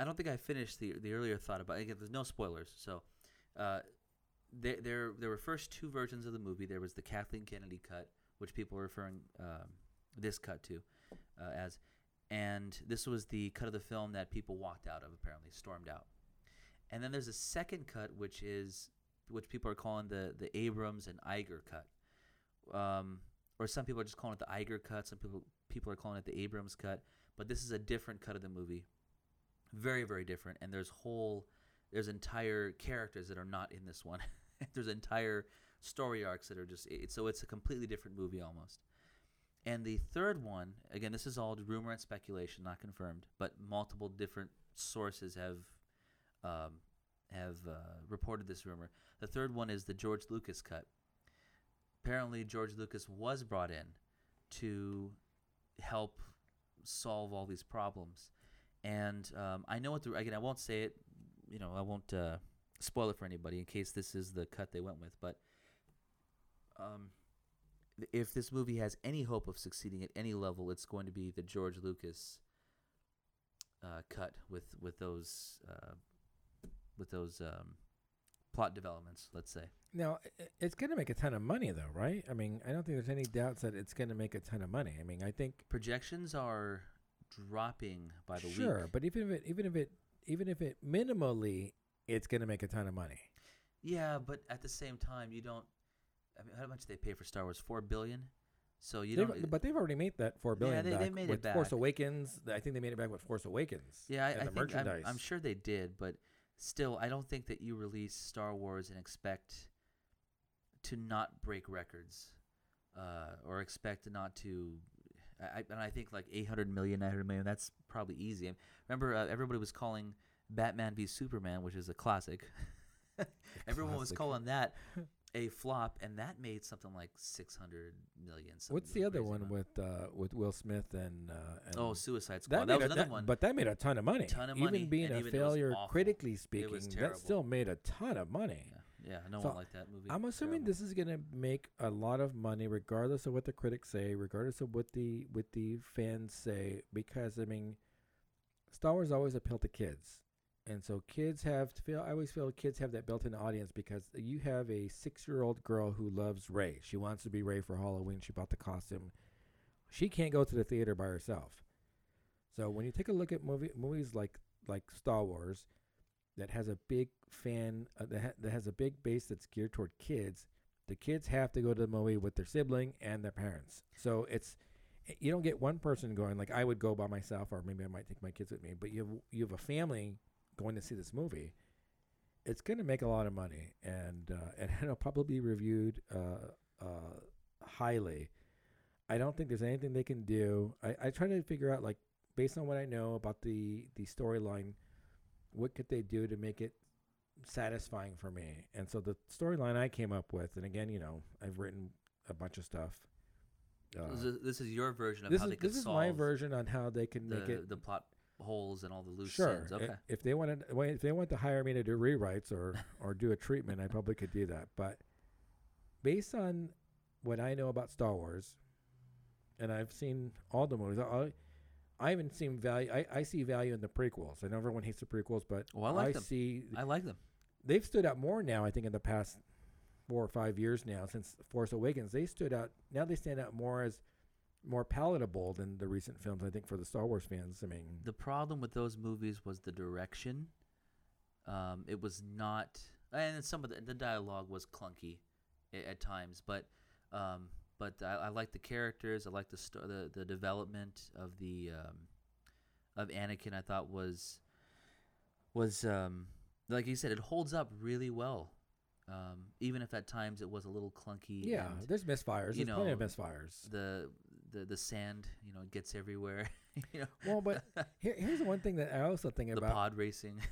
I don't think I finished the the earlier thought about. Again, there's no spoilers, so uh, there there there were first two versions of the movie. There was the Kathleen Kennedy cut, which people are referring um, this cut to uh, as, and this was the cut of the film that people walked out of. Apparently, stormed out. And then there's a second cut, which is which people are calling the the Abrams and Iger cut, um, or some people are just calling it the Iger cut. Some people people are calling it the Abrams cut. But this is a different cut of the movie, very very different. And there's whole there's entire characters that are not in this one. there's entire story arcs that are just so it's a completely different movie almost. And the third one, again, this is all rumor and speculation, not confirmed, but multiple different sources have um, have uh, reported this rumor. The third one is the George Lucas cut. Apparently, George Lucas was brought in to help solve all these problems, and um, I know what the again. I won't say it. You know, I won't uh, spoil it for anybody in case this is the cut they went with, but. Um, if this movie has any hope of succeeding at any level, it's going to be the George Lucas uh, cut with with those uh, with those um, plot developments. Let's say. Now, it's going to make a ton of money, though, right? I mean, I don't think there's any doubts that it's going to make a ton of money. I mean, I think Projections are dropping by the sure, week. Sure, but even if it, even if it, even if it minimally, it's going to make a ton of money. Yeah, but at the same time, you don't. I mean, how much did they pay for Star Wars? Four billion. So you They've- don't. but they've already made that four billion they- back they made it with Force. Awakens. I think they made it back with Force Awakens. yeah, I, I think I'm. I'm sure they did, but still, I don't think that you release Star Wars and expect to not break records, uh, or expect not to. I, I- and I think like 800 million, 900 million, that's probably easy. Remember, uh, everybody was calling Batman v Superman, which is a classic. Everyone was calling that a flop, and that made something like 600 million. something What's the other one amount. with uh, with Will Smith and, uh, and Oh, Suicide Squad. that, That, was a, another that- one. But that made a ton of money. Ton of even money, being a even failure critically speaking, that still made a ton of money. yeah, yeah, no So, one liked that movie. I'm assuming Terrible. this is going to make a lot of money, regardless of what the critics say, regardless of what the what the fans say, because I mean, Star Wars always appealed to kids, and so kids have to feel. I always feel kids have that built-in audience because you have a six-year-old girl who loves Rey. She wants to be Rey for Halloween. She bought the costume. She can't go to the theater by herself. So when you take a look at movie movies like like Star Wars, that has a big fan uh, that, ha- that has a big base that's geared toward kids the kids have to go to the movie with their sibling and their parents so it's you don't get one person going like i would go by myself or maybe i might take my kids with me but you have you have a family going to see this movie it's going to make a lot of money and uh, and it'll probably be reviewed uh, uh, highly i don't think there's anything they can do I, I try to figure out like based on what i know about the the storyline what could they do to make it satisfying for me? And so the storyline I came up with, and again, you know, I've written a bunch of stuff. Uh, this, is, this is your version of this how is they could this is solve my version on how they can make the, it. the plot holes and all the loose Sure, ends. i- Okay. if they wanted, if they want to hire me to do rewrites or or do a treatment, I probably could do that. But based on what I know about Star Wars, and I've seen all the movies, I, I haven't seen value. I, I see value in the prequels. I know everyone hates the prequels, but Well, I like them. see I like them. they've stood out more now. I think in the past four or five years now, since Force Awakens, they stood out. Now they stand out more as more palatable than the recent films. I think for the Star Wars fans. I mean, The problem with those movies was the direction. Um, it was not, and some of the, the dialogue was clunky at, at times, but um, but I, I like the characters. I like the sto- the the development of the um, of Anakin. I thought was was um, like you said, it holds up really well. Um, even if at times it was a little clunky. yeah, and there's misfires. you There's plenty of misfires. the the the sand, you know, gets everywhere. you know, Well, but here, here's the one thing that I also think the about. pod racing.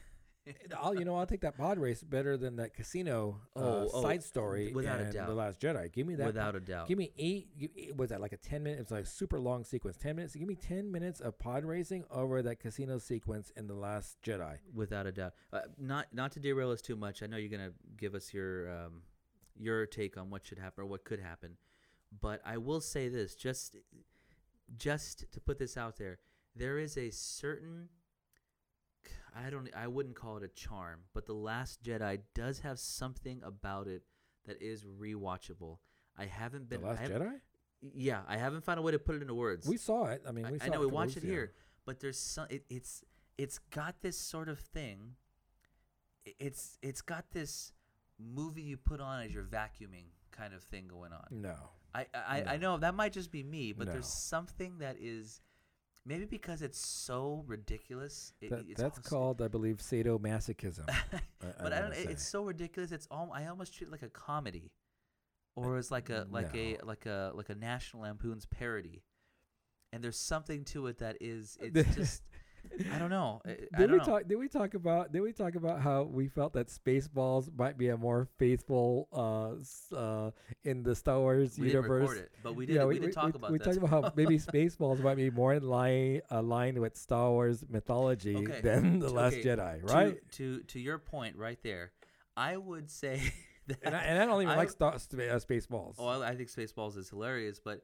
I'll you know I'll take that pod race better than that casino uh, Oh, oh, side story without a doubt. the Last Jedi. Give me that. Without a doubt. Give me eight. gi- it- Was that like a ten minute? It's like a super long sequence. Ten minutes. Give me ten minutes of pod racing over that casino sequence in the Last Jedi. Without a doubt. Uh, not not to derail us too much. I know you're gonna give us your um, your take on what should happen or what could happen, but I will say this just just to put this out there, there is a certain I don't I wouldn't call it a charm, but the Last Jedi does have something about it that is rewatchable. I haven't been the Last I Jedi. Yeah, I haven't found a way to put it into words. We saw it. I mean, I- we I saw know it we watched it here, but there's some. It, it's it's got this sort of thing. It's it's got this movie you put on as you're vacuuming kind of thing going on. No. I I, I know that might just be me, but No. there's something that is maybe because it's so ridiculous. It, That, it's that's called, I believe, sadomasochism. But I, I don't. wanna It's so ridiculous. It's all. I almost treat it like a comedy. or uh, it's like a like a like a like a National Lampoon's parody, and there's something to it that is it's just I don't know. I, Did we know. talk? Did we talk about? Did we talk about how we felt that Spaceballs might be a more faithful uh, uh in the Star Wars we didn't universe? it, but we did. we, did talk about we that. talked about how maybe Spaceballs might be more in line aligned with Star Wars mythology Okay, than the t- Last Jedi, right? To, to your point right there, I would say that And I, and I don't even I- like Star, uh, Spaceballs. Oh, I, I think Spaceballs is hilarious, but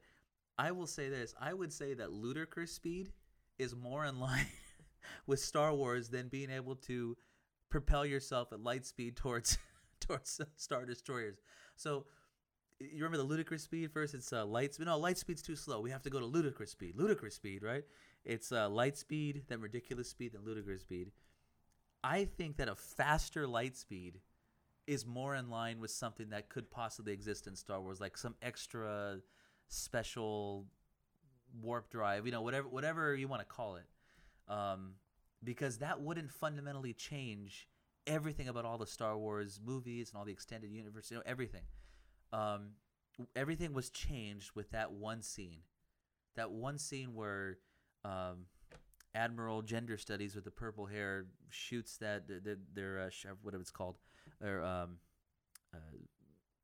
I will say this: I would say that ludicrous speed is more in line with Star Wars than being able to propel yourself at light speed towards towards star destroyers. So you remember the ludicrous speed first? It's uh, light speed. No, light speed's too slow. We have to go to ludicrous speed. Ludicrous speed, right? It's uh, light speed, then ridiculous speed, then ludicrous speed. I think that a faster light speed is more in line with something that could possibly exist in Star Wars, like some extra special warp drive, you know, whatever whatever you want to call it, um, because that wouldn't fundamentally change everything about all the Star Wars movies and all the extended universe, you know, everything. Um, everything was changed with that one scene, that one scene where um, Admiral Gender Studies with the purple hair shoots that th- th- their uh, whatever it's called, their um, uh,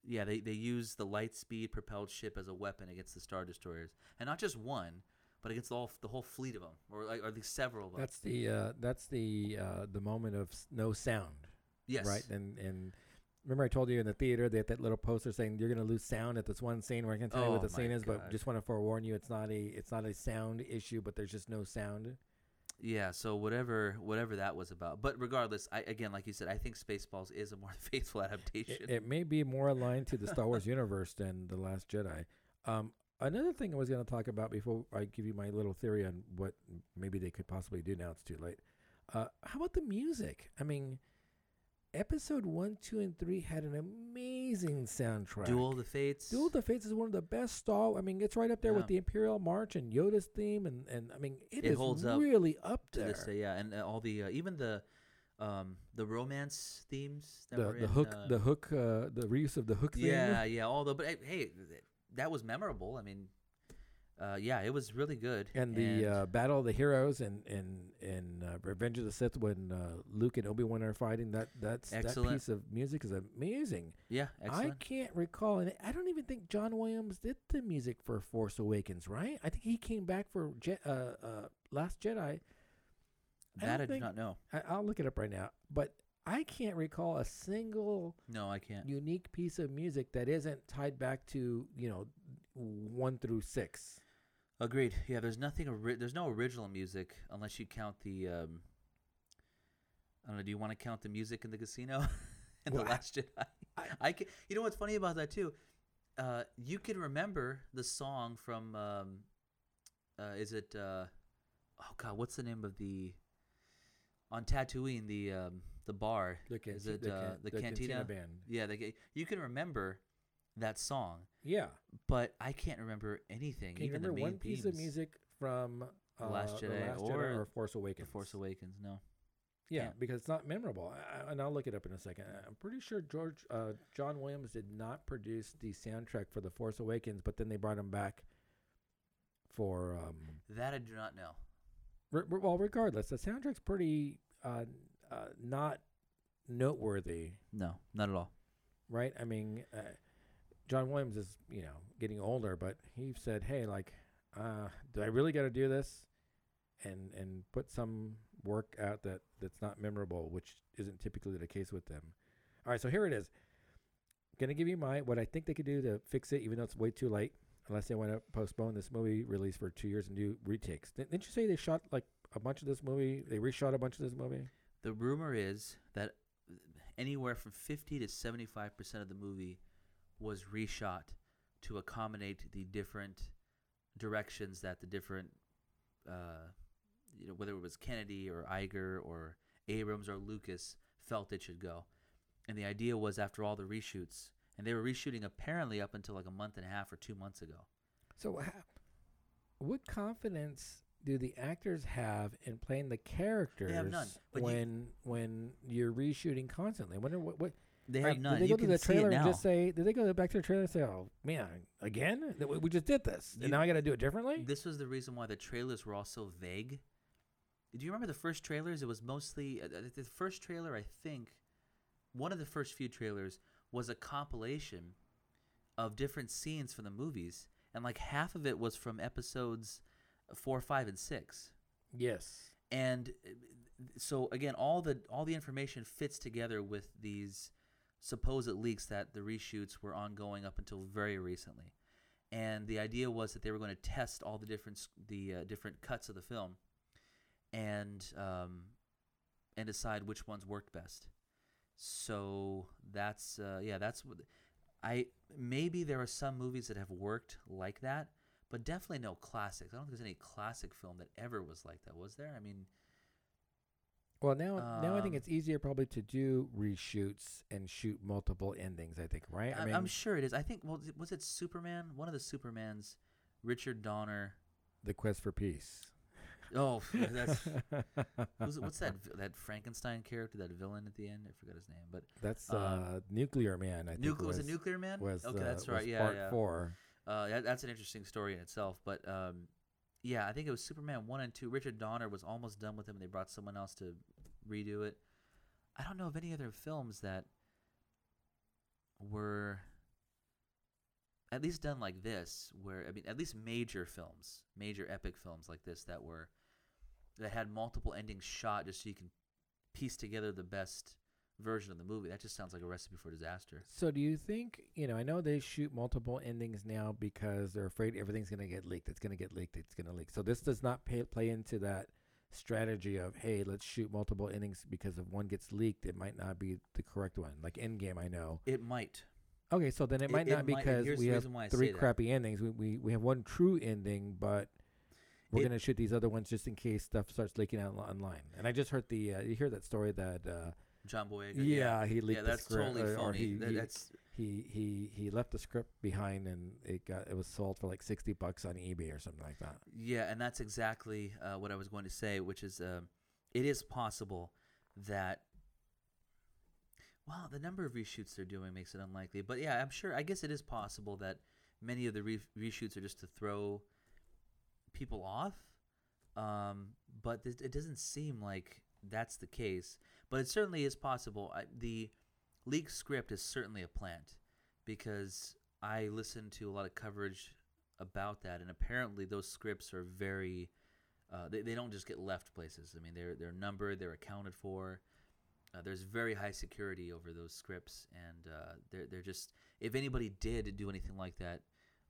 yeah, they they use the light speed propelled ship as a weapon against the star destroyers, and not just one, but against the whole the whole fleet of them, or like or at least several of them. that's the uh, that's the uh, the moment of no sound, yes, right? And and remember I told you in the theater they had that little poster saying you're going to lose sound at this one scene. We're going to tell you what Oh the scene my is, but just want to forewarn you, it's not a it's not a sound issue, but there's just no sound. yeah. So whatever whatever that was about, but regardless, I again like you said, I think Spaceballs is a more faithful adaptation. It, it may be more aligned to the Star Wars universe than the Last Jedi. Um, another thing I was going to talk about before I give you my little theory on what maybe they could possibly do now it's too late. Uh, how about the music? I mean, episode one, two, and three had an amazing soundtrack. Duel of the Fates. Duel of the Fates is one of the best Star. I mean, it's right up there with the Imperial March and Yoda's theme, and and I mean, It is holds up really up to there. this day, yeah, and uh, all the uh, even the um the romance themes that the were the in, hook, uh, the hook, uh, the reuse of the hook theme. yeah yeah all the but hey, that was memorable. I mean, uh, yeah, it was really good. and the uh, battle of the heroes and and and uh, Revenge of the Sith when uh, Luke and Obi Wan are fighting that that's that piece of music is amazing. yeah, excellent. I can't recall, and I don't even think John Williams did the music for Force Awakens, right? I think he came back for Je- uh, uh, Last Jedi. That I, don't do think- not know. I, I'll look it up right now, but I can't recall a single No, I can't. unique piece of music that isn't tied back to you know one through six. Agreed. Yeah, there's nothing. Ori- there's no original music unless you count the. Um, I don't know. Do you want to count the music in the casino in Well, the Last Jedi? I- I can. You know what's funny about that too? Uh, you can remember the song from. Um, uh, is it? Uh, oh God, what's the name of the? On Tatooine, the um, the bar. The, Is it, the, uh, the the Cantina? band? Yeah, they, you can remember that song, Yeah. but I can't remember anything. Can you even remember the main one piece of music from The uh, Last Jedi Last or or Force The Awakens? Force Awakens. No. Yeah, because it's not memorable, I, and I'll look it up in a second. I'm pretty sure George uh, John Williams did not produce the soundtrack for The Force Awakens, but then they brought him back for. Um, That I do not know. re- well, regardless, the soundtrack's pretty uh, uh, not noteworthy, No, not at all. right? I mean, uh, John Williams is you know getting older, but he said, "Hey, like, uh, do I really got to do this?" And and put some work out that that's not memorable, which isn't typically the case with them. All right, so here it is. Gonna give you my what I think they could do to fix it, even though it's way too late, unless they want to postpone this movie release for two years and do retakes. Didn't didn't you say they shot like a bunch of this movie? They reshot a bunch of this movie. The rumor is that anywhere from 50 to 75% of the movie was reshot to accommodate the different directions that the different, uh, you know, whether it was Kennedy or Iger or Abrams or Lucas felt it should go. And the idea was after all the reshoots, and they were reshooting apparently up until like a month and a half or two months ago. So, ha- what confidence do the actors have in playing the characters none, but you- when when you're reshooting constantly? I wonder what what They Like, have none. Did they you go to the trailer and just say? Did they go back to the trailer and say, "Oh man, again? We just did this, You- and now I got to do it differently." This was the reason why the trailers were all so vague. Do you remember the first trailers? It was mostly uh, uh, the first trailer. I think one of the first few trailers was a compilation of different scenes from the movies, and like half of it was from episodes four, five, and six. yes. And uh, so again, all the all the information fits together with these supposed leaks that the reshoots were ongoing up until very recently. And the idea was that they were going to test all the different the uh, different cuts of the film, and um, and decide which ones worked best. So that's uh, yeah, that's what I maybe there are some movies that have worked like that, but definitely no classics. I don't think there's any classic film that ever was like that. Was there? I mean, Well, now now I think Um, it's easier probably to do reshoots and shoot multiple endings. I think, right? I am I'm sure it is. I think well, was it- Superman? One of the Supermans, Richard Donner. the quest for peace. Oh, that's what's that that Frankenstein character, that villain at the end? I forgot his name, but That's Um, uh, Nuclear Man. I think Nuclear was, was it Nuclear Man? Was okay, uh, that's was right. Yeah, part yeah. four. Uh, that, that's an interesting story in itself. But um, yeah, I think it was Superman one and two. Richard Donner was almost done with him, and they brought someone else to redo it. I don't know of any other films that were at least done like this, where I mean, at least major films, major epic films like this that were that had multiple endings shot just so you can piece together the best version of the movie. That just sounds like a recipe for disaster. So do you think you know? I know they shoot multiple endings now because they're afraid everything's going to get leaked. It's going to get leaked. It's going to leak. So this does not pay, play into that strategy of hey, let's shoot multiple endings because if one gets leaked, it might not be the correct one. Like Endgame, I know. It might. Okay, so then it It- might it not might- and because here's we have reason why I three say that. crappy endings. We, we we have one true ending, but we're It- gonna shoot these other ones just in case stuff starts leaking out online. And I just heard the uh, you hear that story that uh, John Boyega. yeah, he leaked yeah, the that's script totally or, or phony. he, That- he, that's he he he left the script behind and it got it was sold for like sixty bucks on eBay or something like that. yeah, and that's exactly uh, what I was going to say, which is um, it is possible that. Well, the number of reshoots they're doing makes it unlikely, but yeah, I'm sure. I guess it is possible that many of the re- reshoots are just to throw people off. Um, but it doesn't seem like that's the case. But it certainly is possible. I, the leaked script is certainly a plant because I listened to a lot of coverage about that, and apparently those scripts are very. Uh, they, they don't just get left places. I mean, they're they're numbered, they're accounted for. Uh, there's very high security over those scripts, and uh, they're they're just if anybody did do anything like that,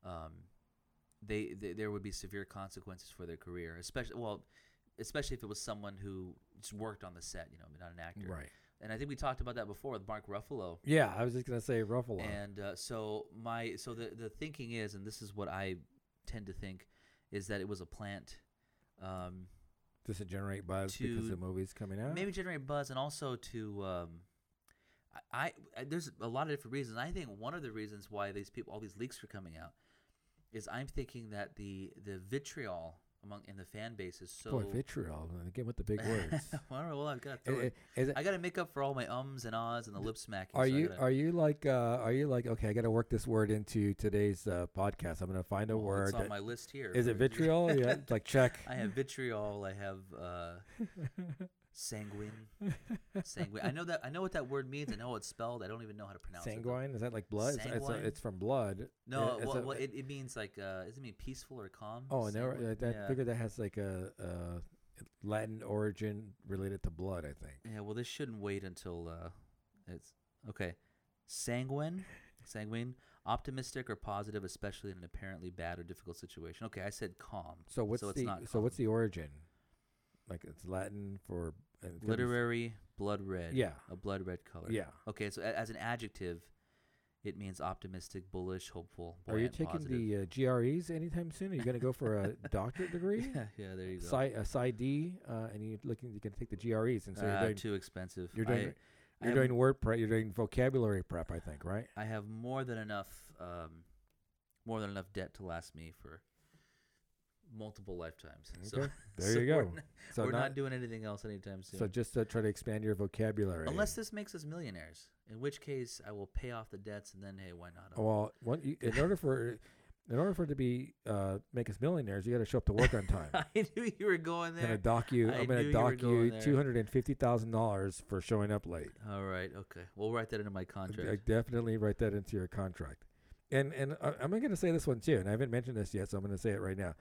um, they, they there would be severe consequences for their career, especially well, especially if it was someone who just worked on the set, you know, not an actor. Right. And I think we talked about that before with Mark Ruffalo. Yeah, I was just gonna say Ruffalo. And uh, so my so the the thinking is, and this is what I tend to think, is that it was a plant. Um, just to generate buzz because the movie's coming out. maybe generate buzz and also to um, I, I there's a lot of different reasons. I think one of the reasons why these people all these leaks are coming out is I'm thinking that the the vitriol among in the fan base is so Boy, vitriol again with the big words. well I've got to throw I- it. I got to make up for all my ums and ahs and the lip smacking. Are so you gotta- are you like uh are you like okay? I got to work this word into today's uh, podcast. I'm gonna find a well, word. It's on that- my list here. is it vitriol? yeah, like check. I have vitriol. I have uh, sanguine. Sanguine. I know that. I know what that word means. I know how it's spelled. I don't even know how to pronounce it. Sanguine is that like blood? It's, it's, a, Sanguine? it's from blood. No, it's well, a- well it, it means like. Uh, does it mean peaceful or calm? oh, I. Sanguine? I, I yeah. figured that has like a, a Latin origin related to blood. I think. Yeah. Well, this shouldn't wait until uh, it's okay. Sanguine. Sanguine. Optimistic or positive, especially in an apparently bad or difficult situation. Okay, I said calm. So what's it's the not so what's the origin? Like it's Latin for it could be s- literary blood red? Yeah. A blood red color. Yeah. Okay, so a- as an adjective, it means optimistic, bullish, hopeful. Are you taking positive. the uh, GREs anytime soon? Are you gonna go for a doctorate degree? yeah, yeah, there you go. Sci, a Sci D, uh, and you're looking. You can take the GREs, and so you're Uh, doing too expensive. you're doing- I, I you're have, doing word prep. You're doing vocabulary prep. I think, right? I have more than enough, um, more than enough debt to last me for multiple lifetimes. So, Okay, there so you We're, go. n- So we're not, not, doing anything else anytime soon. so just to try to expand your vocabulary. Unless this makes us millionaires. In which case, I will pay off the debts, and then hey, why not? I'll- Well, one, you, in order for in order for it to be uh, make us millionaires, you got to show up to work on time. I knew you were going I'm gonna there. dock you. I I'm gonna knew you dock you two hundred and fifty thousand dollars for showing up late. All right, okay. We'll write that into my contract. I definitely write that into your contract. And and uh, I'm going to say this one too, and I haven't mentioned this yet, so I'm going to say it right now.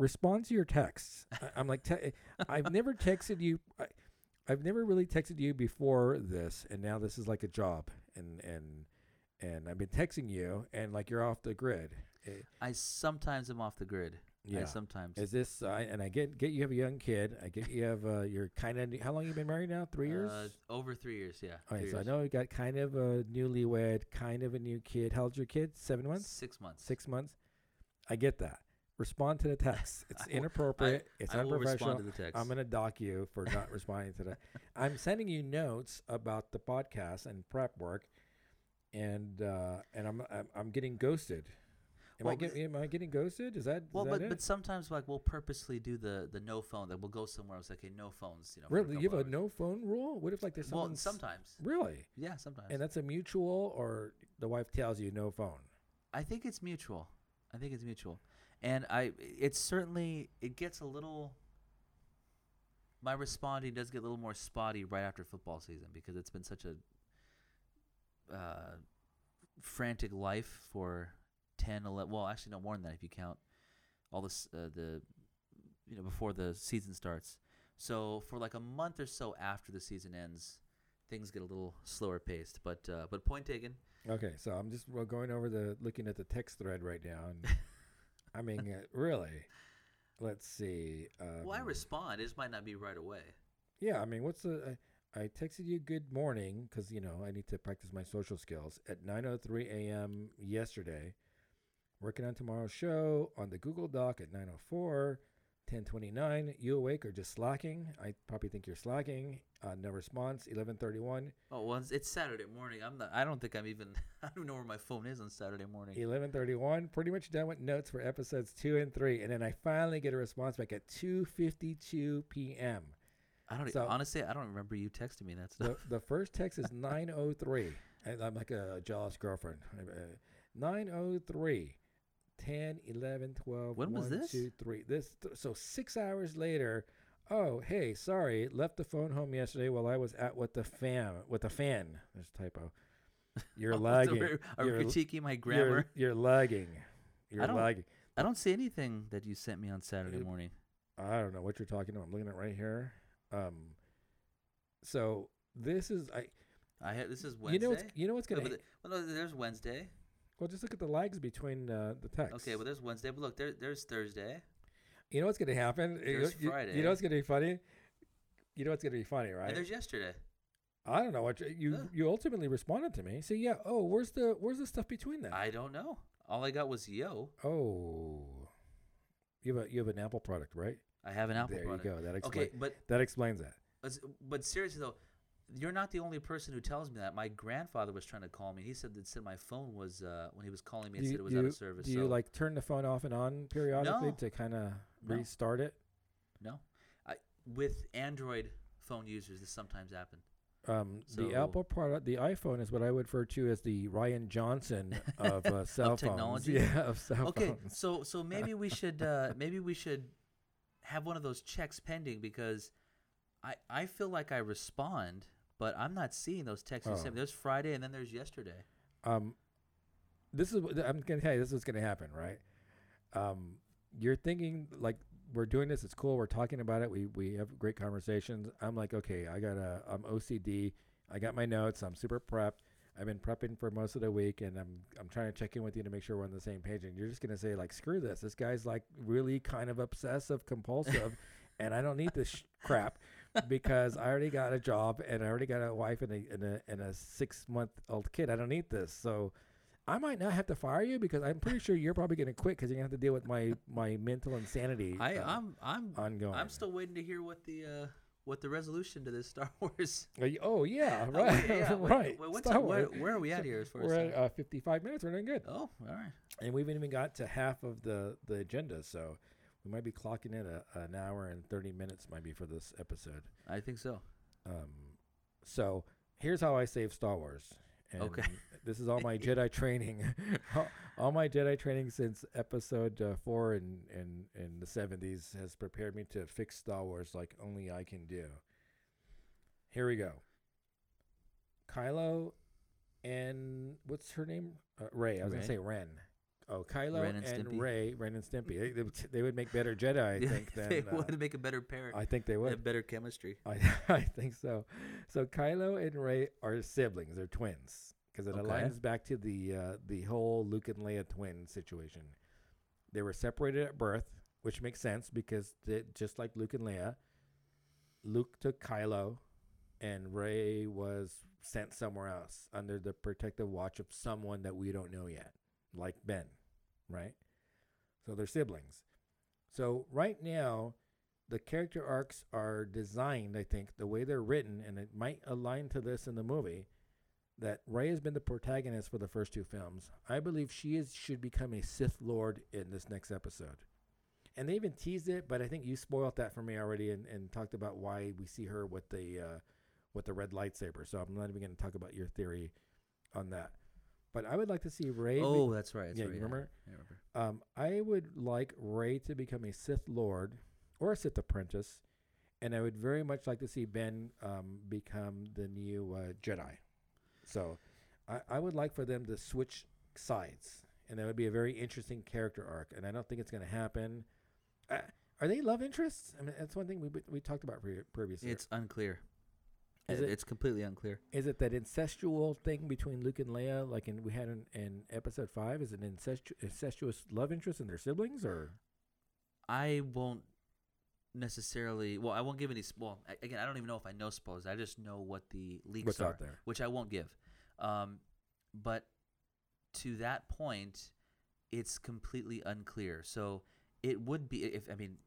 Respond to your texts. I, I'm like, te- I've never texted you. I, I've never really texted you before this, and now this is like a job, and and and I've been texting you, and like you're off the grid. Eh, I sometimes am off the grid. I yeah. sometimes. Is this? Uh, and I get get you have a young kid. I get you have uh, you're kind of. How long you been married now? Three years. Uh, over three years, yeah. Okay, so I know you got kind of a newlywed, kind of a new kid. How old's your kid? Seven months? Six months. Six months? I get that. Respond to the text. It's I will- inappropriate. it's I will unprofessional. respond to the text. I'm gonna dock you for not responding to that. I'm sending you notes about the podcast and prep work, and uh, and I'm, I'm I'm getting ghosted. Am I Well, get, am I getting ghosted? Is that well, that but it? but sometimes like we'll purposely do the the no phone. Like we'll go somewhere. Like, okay, no phones. You know. really, you have a no phone rule? What if like there's Well, sometimes. really, Yeah, sometimes. and that's a mutual, or the wife tells you no phone. I think it's mutual. I think it's mutual, and I it's certainly it gets a little. My responding does get a little more spotty right after football season because it's been such a uh, frantic life for 10, 11, well, actually no more than that if you count all this uh, the you know before the season starts. So for like a month or so after the season ends, things get a little slower paced. But uh, but point taken. Okay, so I'm just going over the looking at the text thread right now, and I mean, uh, really, let's see. Um, Well, I respond. It might not be right away. Yeah, I mean, what's the? I, I texted you good morning because you know I need to practice my social skills at 9:03 a.m. yesterday. Working on tomorrow's show on the Google Doc at 9:04. 10:29. You awake or just slacking? I probably think you're slacking. Uh, no response. 11:31. Oh, well, it's, it's Saturday morning. I'm not. I don't think I'm even. I don't know where my phone is on Saturday morning. 11:31. Pretty much done with notes for episodes two and three, and then I finally get a response back at 2:52 p.m. I don't. So- honestly, I don't remember you texting me that stuff. The, the first text is 903. And I'm like a jealous girlfriend. Uh, 903. 10, 11, 12. When was this? 2, 3. This, th- so six hours later. Oh, hey, sorry. Left the phone home yesterday while I was out with the fan. With the fan. There's a typo. You're Oh, lagging. we're- Are You're- critiquing my You're, grammar? you're lagging. You're don't- lagging. I don't see anything that you sent me on Saturday Uh, morning. I don't know what you're talking about. I'm looking at it right here. Um, so this is I. I this is Wednesday. You know what's you know what's gonna but the- well, no, there's Wednesday. Well, just look at the lags between uh, the texts. Okay, well, there's Wednesday. But look, there, there's Thursday. you know what's going to happen? You know- There's you, you know what's going to be funny? You know what's going to be funny, right? And there's yesterday. I don't know what you you, you ultimately responded to me. So yeah. Oh, where's the where's the stuff between that? I don't know. All I got was yo. oh, you have a you have an Apple product, right? I have an Apple there product. you go. That explains Okay, but that explains that. But seriously though, you're not the only person who tells me that. My grandfather was trying to call me. He said that said my phone was uh, when he was calling me. It do said it was do out of service. do so you like turn the phone off and on periodically No. to kind of No. restart it? no, I, with Android phone users, this sometimes happens. Um, the Apple product, the iPhone is what I would refer to as the Rian Johnson of uh, cell phones. technology? Yeah, of cell Okay, phones. so so maybe we should uh, maybe we should have one of those checks pending because I I feel like I respond, but I'm not seeing those texts. you Oh. sent. There's Friday and then there's yesterday. Um, this is what I'm gonna tell you. This is what's gonna happen, right? Um, you're thinking like we're doing this. It's cool. We're talking about it. We we have great conversations. I'm like, okay, I got a I'm OCD. I got my notes. I'm super prepped. I've been prepping for most of the week, and I'm I'm trying to check in with you to make sure we're on the same page. And you're just gonna say like, screw this. This guy's like really kind of obsessive compulsive, and I don't need this sh- crap because I already got a job and I already got a wife and a and a, and a six month old kid. I don't need this. So I might not have to fire you because I'm pretty sure you're probably gonna quit because you're gonna have to deal with my my mental insanity. I uh, I'm I'm ongoing. I'm still waiting to hear what the uh, what the resolution to this Star Wars. Uh, y- Oh yeah, Oh, right, yeah, right. what's Star it- where, Wars. where are we at here as far We're as? at uh, 55 minutes. We're doing good, oh, all right. and we haven't even got to half of the the agenda. So we might be clocking in a, an hour and 30 minutes, might be for this episode. I think so. Um, so here's how I save Star Wars. And Okay. This is all my Jedi training, all, all my Jedi training since Episode uh, four in in in the seventies has prepared me to fix Star Wars like only I can do. Here we go. Kylo and what's her name? Uh, Rey. I was gonna say Ren. Oh, Kylo Ren and, and Rey, Ren and Stimpy. They, they, would, they would make better Jedi, I think. Than, they uh, would make a better pair. I think they They would. have better chemistry. I, I think so. So Kylo and Rey are siblings. They're twins because it Okay. aligns back to the uh, the whole Luke and Leia twin situation. They were separated at birth, which makes sense because they, just like Luke and Leia, Luke took Kylo, and Rey was sent somewhere else under the protective watch of someone that we don't know yet, like Ben, right? So they're siblings. So right now, the character arcs are designed, I think, the way they're written, and it might align to this in the movie, that Rey has been the protagonist for the first two films. I believe she is should become a Sith Lord in this next episode. And they even teased it, but I think you spoiled that for me already and, and talked about why we see her with the uh, with the red lightsaber. So I'm not even going to talk about your theory on that. But I would like to see Rey. Oh, that's right. That's yeah, right. you remember? I remember. Um, I would like Rey to become a Sith Lord or a Sith apprentice, and I would very much like to see Ben um, become the new uh, Jedi. So, I, I would like for them to switch sides, and that would be a very interesting character arc. And I don't think it's going to happen. Uh, are they love interests? I mean, that's one thing we we talked about pre- previously. It's unclear. Is it- it's completely unclear. Is it that incestual thing between Luke and Leia, like in we had in, in Episode Five? Is it incestu- incestuous love interest in their siblings, or I won't necessarily. Well, I won't give any. Well, again, I don't even know if I know spoilers. I just know what the leaks what's are, out there? which I won't give. Um, but to that point, it's completely unclear. So it would be if I mean,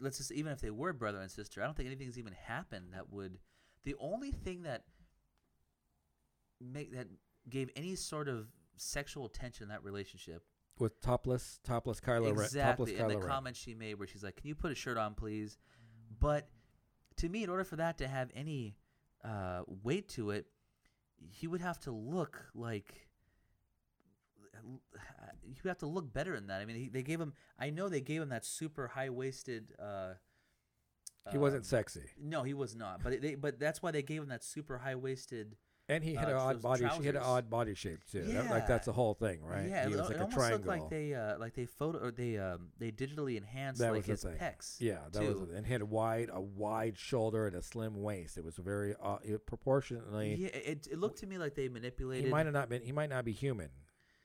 let's just even if they were brother and sister, I don't think anything's even happened that would. The only thing that make that gave any sort of sexual tension in that relationship with topless, topless Kylo Ren, topless exactly and Kylo the Ren. comment she made where she's like can you put a shirt on please but to me in order for that to have any uh, weight to it he would have to look like you have to look better than that i mean he, they gave him i know they gave him that super high-waisted uh, He wasn't um, sexy, no he was not but they but that's why they gave him that super high-waisted and he had uh, an odd body. He had an odd body shape too. That- like that's the whole thing, right? Yeah, he it, was it like a almost triangle. looked like they uh, like they photo or they um they digitally enhanced That like was his thing. pecs. yeah, that too. was it. and he had a wide, a wide shoulder and a slim waist. It was very uh, it, proportionately. Yeah, it, it looked to me like they manipulated. he might have not been. He might not be human,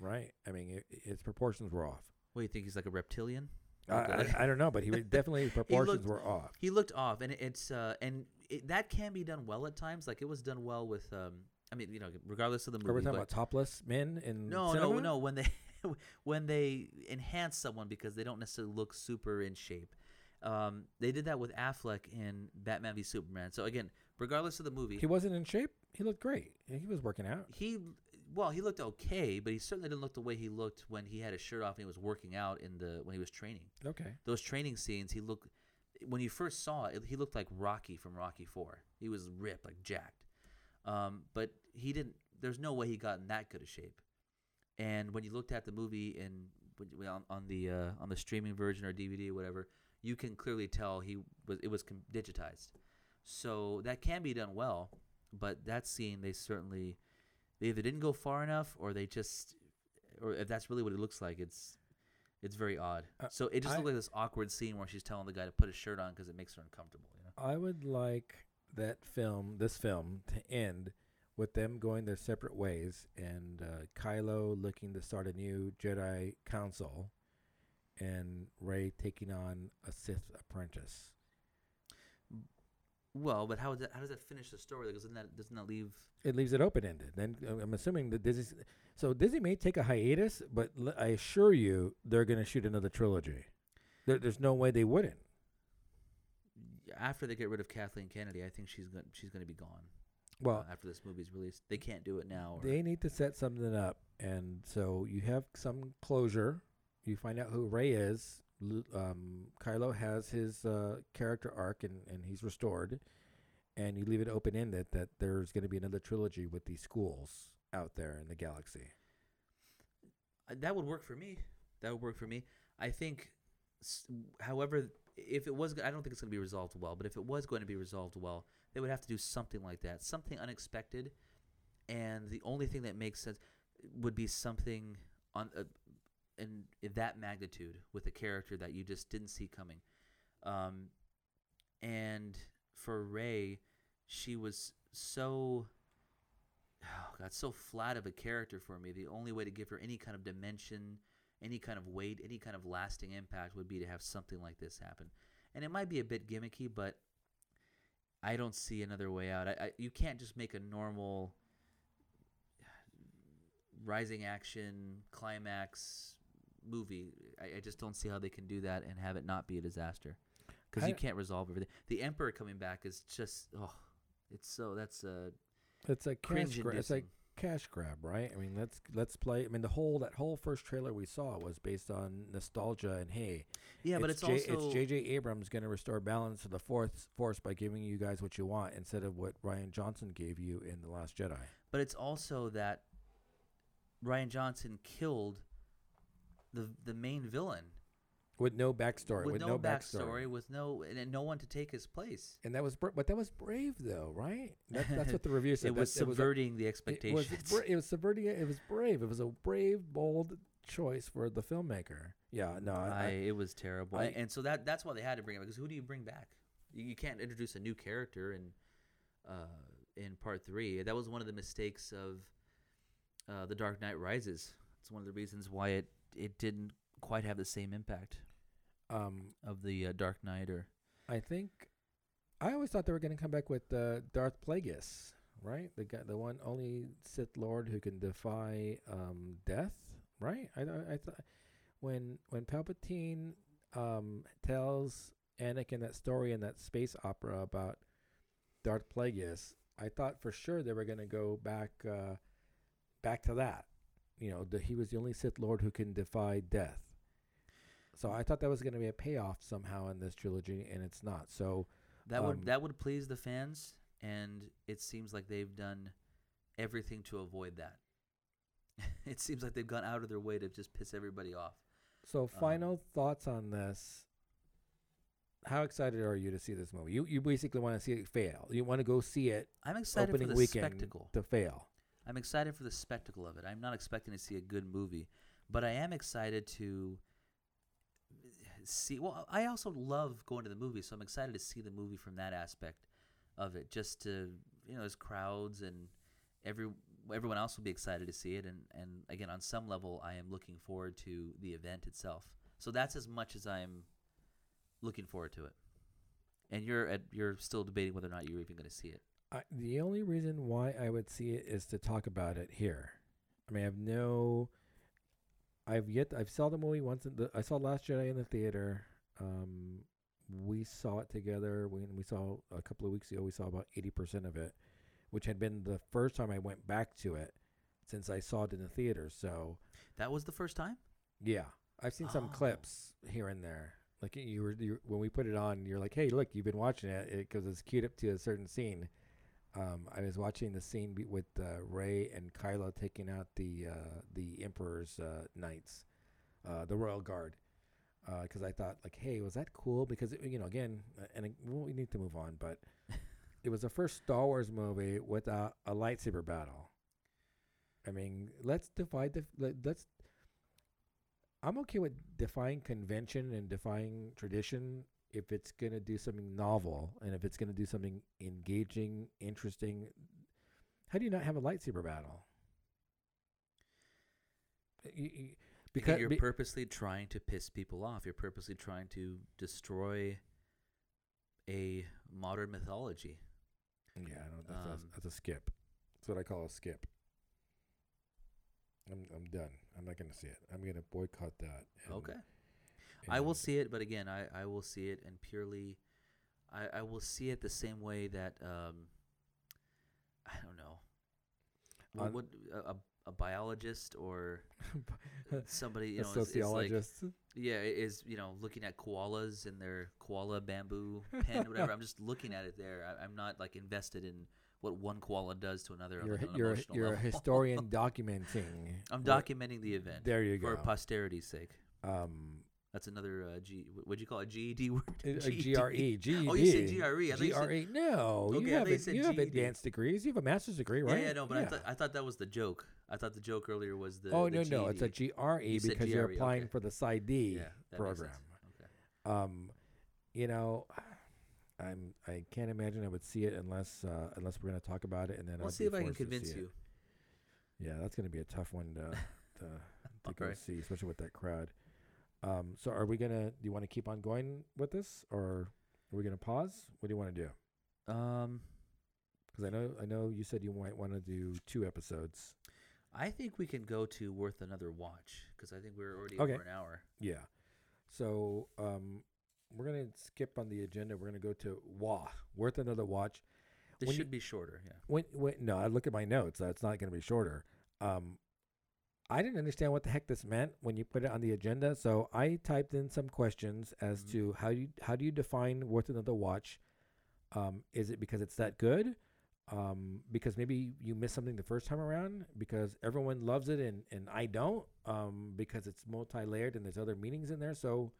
right? I mean, it, his proportions were off. what do you think? He's like a reptilian. I, I, I don't know, but he was- definitely his proportions looked- were off. He looked off, and it's uh and it, that can be done well at times. Like it was done well with um. I mean, you know, regardless of the movie. Are we talking but about topless men in no, cinema? no, no. When they when they enhance someone because they don't necessarily look super in shape. Um, they did that with Affleck in Batman v Superman. So again, regardless of the movie, He wasn't in shape. He looked great. He was working out. he well he looked okay but he certainly didn't look the way he looked when he had his shirt off and he was working out in the when he was training. Okay. those training scenes he looked when you first saw it he looked like rocky from rocky 4 he was ripped like jacked. Um, but he didn't there's no way he got in that good a shape. And when you looked at the movie and on, on the uh, on the streaming version or dvd or whatever you can clearly tell he was it was digitized. So that can be done well but that scene they certainly they either didn't go far enough or they just or if that's really what it looks like it's it's very odd Uh, so it just I- looked like this awkward scene where she's telling the guy to put his shirt on because it makes her uncomfortable you know I would like that film, this film, to end with them going their separate ways and uh, Kylo looking to start a new Jedi Council and Rey taking on a Sith apprentice. Well but how, does that, how does that finish the story because doesn't that doesn't that leave It leaves it open ended. Then I'm assuming that Disney. So Disney may take a hiatus, but l- I assure you they're going to shoot another trilogy. There, there's no way they wouldn't. after they get rid of Kathleen Kennedy I think she's going she's going to be gone Well, uh, after this movie's released they can't do it now or, They need to set something up, and so you have some closure. You find out who Rey is. Um, Kylo has his uh, character arc, and, and he's restored. and you leave it open ended that there's going to be another trilogy with these schools out there in the galaxy. Uh, That would work for me. That would work for me. I think, however, if it was, I don't think it's going to be resolved well. But if it was going to be resolved well, they would have to do something like that, something unexpected, and the only thing that makes sense would be something on uh, in, in that magnitude with a character that you just didn't see coming. Um, and for Rey, she was so oh god, so flat of a character for me. The only way to give her any kind of dimension, any kind of weight, any kind of lasting impact would be to have something like this happen. And it might be a bit gimmicky, but I don't see another way out. I, I, you can't just make a normal rising action climax movie. I, I just don't see how they can do that and have it not be a disaster because you can't resolve everything. The Emperor coming back is just oh, it's so that's a It's a cash grab. It's like cash grab, right? I mean, let's let's play. I mean, the whole that whole first trailer we saw was based on nostalgia and hey, yeah, but it's J- also it's J.J. Abrams going to restore balance to the fourth force by giving you guys what you want instead of what Rian Johnson gave you in the Last Jedi. but it's also that Rian Johnson killed the the main villain With no backstory. with, With, no, backstory. backstory, with no and, no one to take his place. And that was, br- but that was brave though, right? That, that's what the review said. it was That- a- subverting the It expectations. was, bra- it was subverting it. It was brave. It was a brave, bold choice for the filmmaker. Yeah, no, I, I, I, it was terrible, I- and, so that that's why they had to bring him because who do you bring back? You, you can't introduce a new character in uh, in part three. That was one of the mistakes of uh, the Dark Knight Rises. It's one of the reasons why it it didn't quite have the same impact um, of the uh, Dark Knight or I think I always thought they were going to come back with uh, Darth Plagueis, right? The guy, the one only Sith Lord who can defy um, death, right? I I, I thought when when Palpatine um, tells Anakin that story in that space opera about Darth Plagueis, I thought for sure they were going to go back uh, back to that. You know, the, he was the only Sith Lord who can defy death. So I thought that was going to be a payoff somehow in this trilogy, and it's not. So that would Um, that would please the fans, and it seems like they've done everything to avoid that. it seems like they've gone out of their way to just piss everybody off. So, Um, final thoughts on this. How excited are you to see this movie? You you basically want to see it fail. You want to go see it I'm excited opening for the weekend spectacle. to fail. I'm excited for the spectacle of it. I'm not expecting to see a good movie, but I am excited to see. Well, I also love going to the movies, so I'm excited to see the movie from that aspect of it. Just to you know, there's crowds and every everyone else will be excited to see it, and and again, on some level, I am looking forward to the event itself. So that's as much as I'm looking forward to it. And you're at, you're still debating whether or not you're even going to see it. I, the only reason why I would see it is to talk about it here. I mean, I have no. I've yet. I've saw the movie once. In the, I saw Last Jedi in the theater. Um, we saw it together. When we saw a couple of weeks ago, we saw about eighty percent of it, which had been the first time I went back to it since I saw it in the theater. So That was the first time. yeah, I've seen some Oh. clips here and there. Like you were you, when we put it on, you're like, "Hey, look, you've been watching it because it's queued up to a certain scene." Um, I was watching the scene be- with uh, Rey and Kylo taking out the uh, the Emperor's uh, knights, uh, the Royal Guard, because I thought like, "Hey, was that cool?" Because it, you know, again, uh, and it, well, we need to move on, but it was the first Star Wars movie without a lightsaber battle. I mean, let's divide the let, let's I'm okay with defying convention and defying tradition if it's going to do something novel and if it's going to do something engaging, interesting. How do you not have a lightsaber battle? You- you- Because you're be- purposely trying to piss people off. You're purposely trying to destroy a modern mythology. yeah, I don't. That's, um, a, that's a skip. That's what I call a skip. I'm I'm done. I'm not going to see it. I'm going to boycott that. and- okay. I will see it, but again, I, I will see it and purely, I, I will see it the same way that, um, I don't know. What, On- what a, a biologist or somebody you know is, is like sociologist. yeah is you know looking at koalas in their koala bamboo pen whatever i'm just looking at it there I, i'm not like invested in what one koala does to another you're on you're emotional you're a historian documenting. i'm documenting the event There you go. for posterity's sake Um, that's another uh, G. What'd you call it? GED word? a- a GRE, GED. Oh, you said GRE. I you said- GRE. No, Okay, you have you you have advanced degrees. You have a master's degree, right? yeah, no, but I thought I thought that was the joke. I thought the joke earlier was the. oh the no, no, it's a GRE You because you're applying okay. for the PsyD yeah, program. Okay. Um, you know, I'm I can't imagine I would see it unless uh, unless we're going to talk about it, and then We'll I'll see if I can convince see it. you. Yeah, that's going to be a tough one to to, to go Alright. see, especially with that crowd. Um, so are we gonna? Do you want to keep on going with this, or are we gonna pause? What do you want to do? Um, Because I know I know you said you might want to do two episodes. I think we can go to worth another watch because I think we're already Okay. over an hour. Yeah. So um, we're gonna skip on the agenda. We're gonna go to Wah, worth another watch. This When you- should be shorter. Yeah. When, when no, I look at my notes. That's not going to be shorter. Um, I didn't understand what the heck this meant when you put it on the agenda. So I typed in some questions as Mhm. to how you how do you define worth another watch? Um, is it because it's that good? Um, because maybe you missed something the first time around because everyone loves it and, and I don't um, because it's multi-layered and there's other meanings in there. So,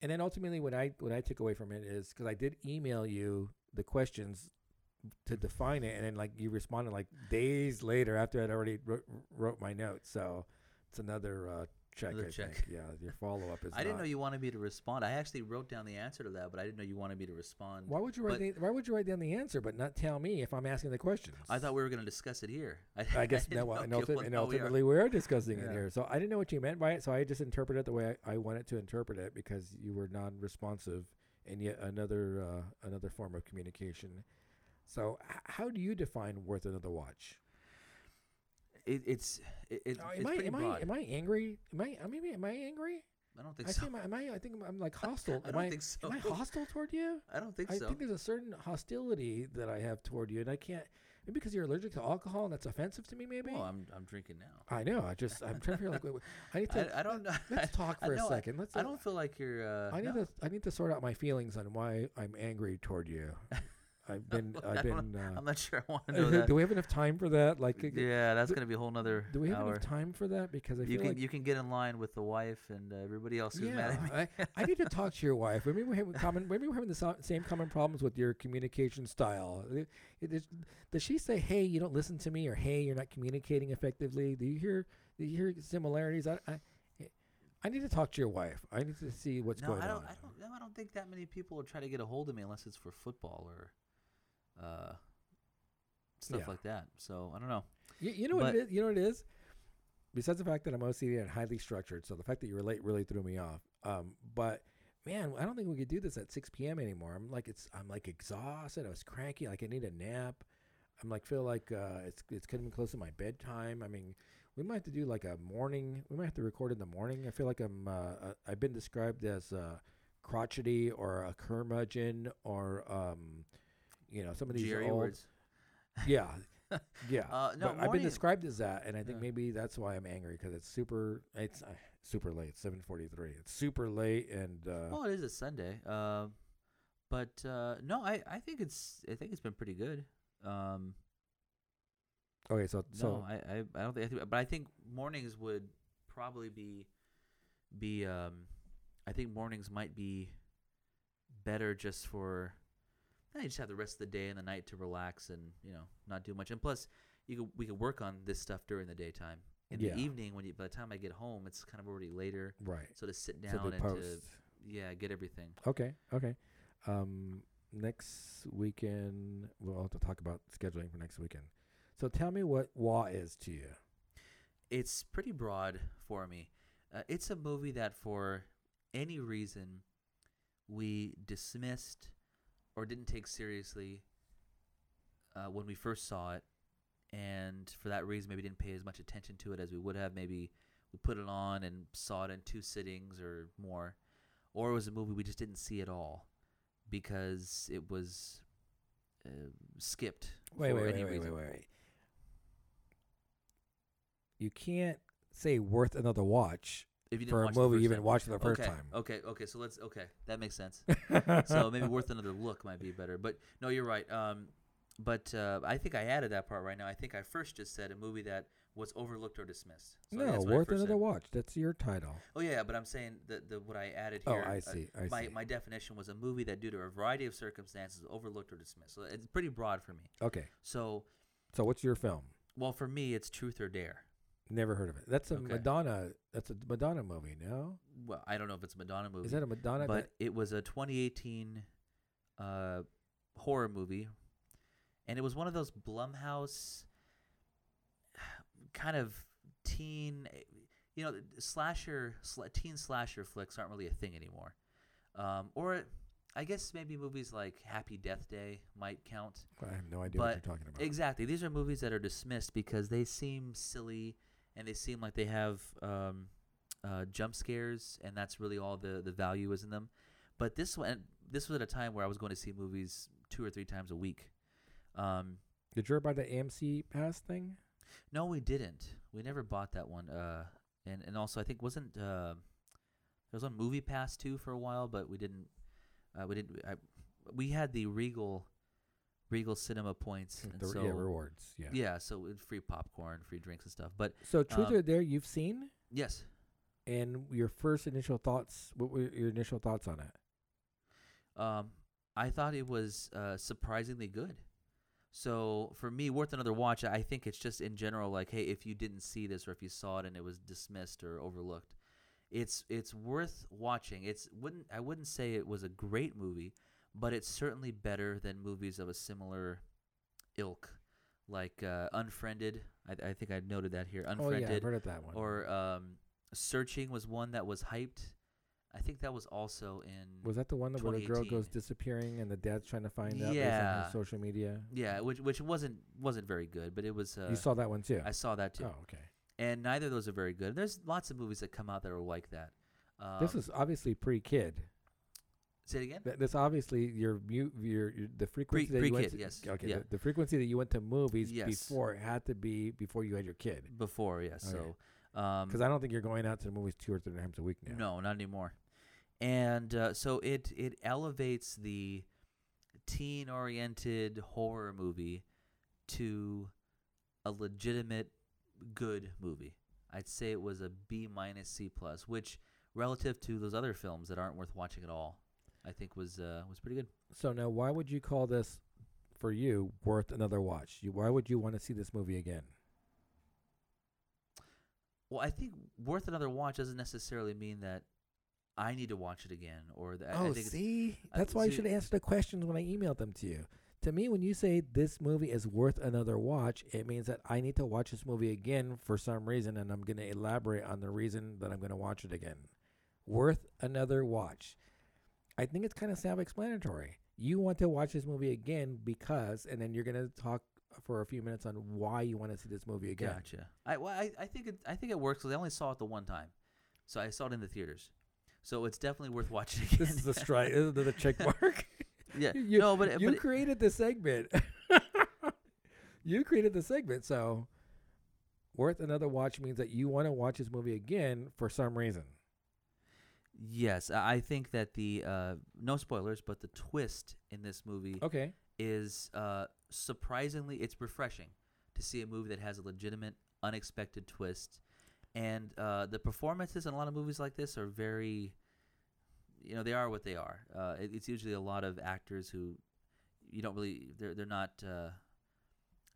and then ultimately what I what I took away from it is because I did email you the questions to define it, and then like you responded like days later after I'd already wrote, wrote my notes. So it's another uh, check. Another I check. think. Yeah, your follow up is. I didn't know you wanted me to respond. I actually wrote down the answer to that, but I didn't know you wanted me to respond. Why would you write? but- The, why would you write down the answer but not tell me if I'm asking the questions? I thought we were going to discuss it here. I guess didn't no, know- and, ulti- and now we are. ultimately we are discussing it here. So I didn't know what you meant by it, so I just interpreted it the way I, I wanted to interpret it because you were non-responsive and yet another uh, another form of communication. So h- how do you define worth another watch? It, it's it, it, Uh, it's am I am I am I angry? Am I I mean am I angry? I don't think I so. think am I I think I'm, like hostile. I am don't I think so. am I hostile toward you? I don't think I so. I think there's a certain hostility that I have toward you, and I can't. Maybe because you're allergic to alcohol, and that's offensive to me. Maybe. well, I'm I'm drinking now. I know. I just I'm trying to figure like wait, wait, I need to. I, I don't know. Let's talk for a know, second. Let's. I don't feel like you're. Uh, I need no. to. I need to sort out my feelings on why I'm angry toward you. I've been. I've been. Uh, I'm not sure I want to know that. do we have enough time for that? Like, uh, yeah, that's do- gonna be a whole nother do we have hour. enough time for that? Because I You feel can like you can get in line with the wife and uh, everybody else who's mad at me. I, I need to talk to your wife. Maybe we're having common. Maybe we're having the same common problems with your communication style. It- it is- does she say, "Hey, you don't listen to me," or "Hey, you're not communicating effectively"? Do you hear? Do you hear similarities? I, I, I need to talk to your wife. I need to see what's no, going I don't. on. I don't. No, I don't think that many people will try to get a hold of me unless it's for football or uh, stuff Yeah. like that. So I don't know. You, you know what it is? You know what it is? Besides the fact that I'm OCD and highly structured, so the fact that you were late really threw me off. Um, but man, I don't think we could do this at 6 p.m. anymore. I'm like it's I'm like exhausted. I was cranky. Like I need a nap. I'm like feel like uh, it's it's getting close to my bedtime. I mean, we might have to do like a morning. We might have to record in the morning. I feel like I'm uh, uh, I've been described as uh, crotchety or a curmudgeon or um, you know some of these GRE old words. yeah. Yeah, Uh, no, but I've been described as that, and I think Yeah. maybe that's why I'm angry because it's super. It's uh, super late, seven forty three. It's super late, and uh, Well, it is a Sunday. Um, but uh, no, I, I think it's I think it's been pretty good. Um, okay, so no, so I, I, I don't think, I think, but I think mornings would probably be be um, I think mornings might be better just for. You just have the rest of the day and the night to relax and you know not do much. And plus, you could, we could work on this stuff during the daytime. In Yeah. the evening, when you by the time I get home, it's kind of already later. right. So to sit down the and post. to yeah get everything. Okay, okay. Um, next weekend we'll have to talk about scheduling for next weekend. So tell me what WA is to you. it's pretty broad for me. Uh, it's a movie that, for any reason, we dismissed or didn't take seriously uh, when we first saw it, and for that reason, maybe didn't pay as much attention to it as we would have. Maybe we put it on and saw it in two sittings or more, or it was a movie we just didn't see at all because it was uh, skipped Wait, for wait, any wait, wait, wait, wait. you can't say worth another watch If you didn't for a watch the movie you've been time. watching the first okay, time. Okay, okay, so let's okay, that makes sense. so maybe worth another look might be better. But no, you're right. Um, but uh, I think I added that part right now. I think I first just said a movie that was overlooked or dismissed. So no, worth another said. watch. That's your title. Oh yeah, but I'm saying the the what I added here. Oh, here. I uh, see. I my see. my definition was a movie that, due to a variety of circumstances, overlooked or dismissed. So it's pretty broad for me. Okay. So, So what's your film? well, for me, it's Truth or Dare. Never heard of it. That's a Okay. Madonna. That's a Madonna movie. No, Well, I don't know if it's a Madonna movie. is that a Madonna? but it was a 2018 uh, horror movie, and it was one of those Blumhouse kind of teen, you know, slasher, sla- teen slasher flicks aren't really a thing anymore. Um, or I guess maybe movies like Happy Death Day might count. I have no idea what you're talking about. Exactly, these are movies that are dismissed because they seem silly and they seem like they have um, uh, jump scares, and that's really all the the value is in them. But this one, this was at a time where I was going to see movies two or three times a week. Um, Did you ever buy the AMC pass thing? no, we didn't. We never bought that one. Uh, and and also I think wasn't uh, there was on Movie Pass too for a while, but we didn't. Uh, we didn't. I, we had the Regal, Regal Cinema points, and The, so yeah, rewards. Yeah. yeah, so with free popcorn, free drinks and stuff. But So Truth Um, or Dare, you've seen, yes, and your first initial thoughts. What were your initial thoughts on it? um, I thought it was uh, surprisingly good. So for me, worth another watch. I think it's just in general like, hey, if you didn't see this or if you saw it and it was dismissed or overlooked, it's it's worth watching. It's wouldn't I wouldn't say it was a great movie, but it's certainly better than movies of a similar ilk, like uh, Unfriended. I, I think I noted that here. Oh Unfriended. yeah, I've heard of that one. or um, Searching was one that was hyped. I think that was also in was that the one that where the girl goes disappearing and the dad's trying to find out based on Yeah. social media? yeah, which which wasn't wasn't very good, but it was. Uh, you saw that one too. I saw that too, Oh, okay. and neither of those are very good. There's lots of movies that come out that are like that. Um, this is obviously pre-kid. Say it again. Th- This obviously your mu- your, your the frequency that you went pre-kid, to, yes, Okay, yeah. the, the frequency that you went to movies Yes. before had to be before you had your kid. Before, yes. Okay. So, um, Because I don't think you're going out to the movies two or three times a week now. No, not anymore. And uh, so it it elevates the teen-oriented horror movie to a legitimate good movie. I'd say it was a B minus C plus, which relative to those other films that aren't worth watching at all, I think was uh, was pretty good. So now, why would you call this for you worth another watch? You, why would you want to see this movie again? Well, I think worth another watch doesn't necessarily mean that I need to watch it again or that I oh, think it's- see, I- that's why you should answer the questions when I emailed them to you. To me, when you say this movie is worth another watch, it means that I need to watch this movie again for some reason, and I'm going to elaborate on the reason that I'm going to watch it again. Worth another watch. I think it's kind of self-explanatory. You want to watch this movie again because, and then you're going to talk for a few minutes on why you want to see this movie again. Gotcha. I well, I, I think it I think it works because I only saw it the one time, so I saw it in the theaters. So it's definitely worth watching again. This is the strike. this is the check mark. yeah. You- no, but you but created the segment. you created the segment, so worth another watch means that you want to watch this movie again for some reason. Yes, I think that the uh, no spoilers, but the twist in this movie Okay. is uh, surprisingly it's refreshing to see a movie that has a legitimate, unexpected twist, and uh, the performances in a lot of movies like this are very, you know, they are what they are. Uh, it, it's usually a lot of actors who you don't really they're they're not.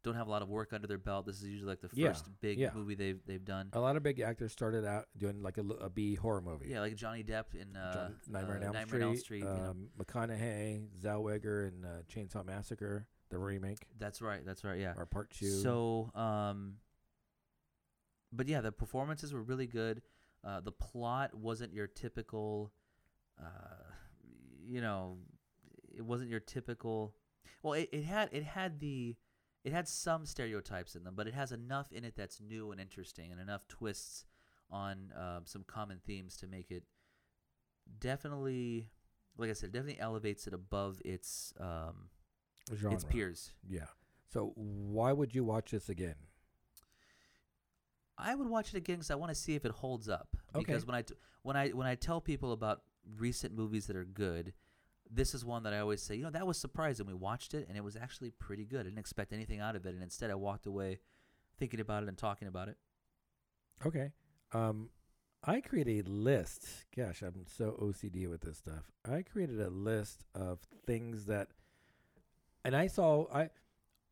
Uh, don't have a lot of work under their belt. This is usually like the Yeah, first big yeah. movie they've they've done. A lot of big actors started out doing like a, l- a B horror movie. Yeah, like Johnny Depp in uh, John- Nightmare, uh, on Elm Nightmare Street, on Elm Street. you know. um, McConaughey, Zellweger, and uh, Chainsaw Massacre, the remake That's right. That's right. Yeah. or part two. So, um, but yeah, the performances were really good. Uh, the plot wasn't your typical, uh, you know, it wasn't your typical. Well, it, it had it had the it had some stereotypes in them, but it has enough in it that's new and interesting, and enough twists on um, some common themes to make it definitely, like I said, definitely elevates it above its um, genre. its peers. Yeah. So why would you watch this again? I would watch it again because I want to see if it holds up. Okay. Because when I t- when I when I tell people about recent movies that are good, this is one that I always say. You know, that was surprising. We watched it and it was actually pretty good. I didn't expect anything out of it, and instead I walked away thinking about it and talking about it. Okay. Um, I created a list. Gosh, I'm so OCD with this stuff. I created a list of things that, and I saw. I,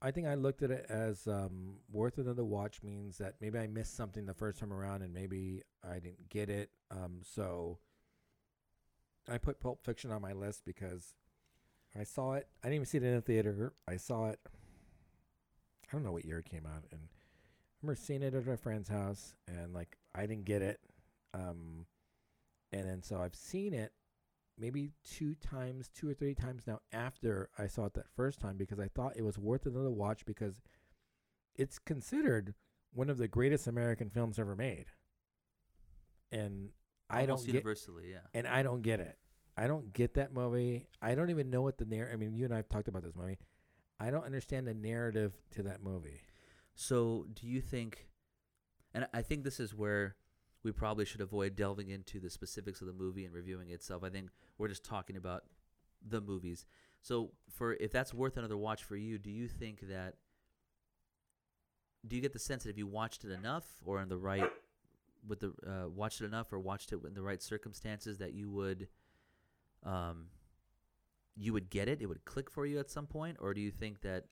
I think I looked at it as um, worth another watch means that maybe I missed something the first time around and maybe I didn't get it. Um, so I put Pulp Fiction on my list because I saw it. I didn't even see it in the theater. I saw it. I don't know what year it came out, and I remember seeing it at a friend's house, and like I didn't get it. Um, and then so I've seen it maybe two times, two or three times now after I saw it that first time because I thought it was worth another watch because it's considered one of the greatest American films ever made. And I don't get universally, yeah. and I don't get it. I don't get that movie. I don't even know what the narrative. I mean, you and I have talked about this movie. I don't understand the narrative to that movie. So, do you think, and I think this is where we probably should avoid delving into the specifics of the movie and reviewing itself. I think we're just talking about the movies. So, for if that's worth another watch for you, do you think that? Do you get the sense that if you watched it enough, or in the right, with the uh, watched it enough, or watched it in the right circumstances, that you would, um, you would get it? It would click for you at some point, or do you think that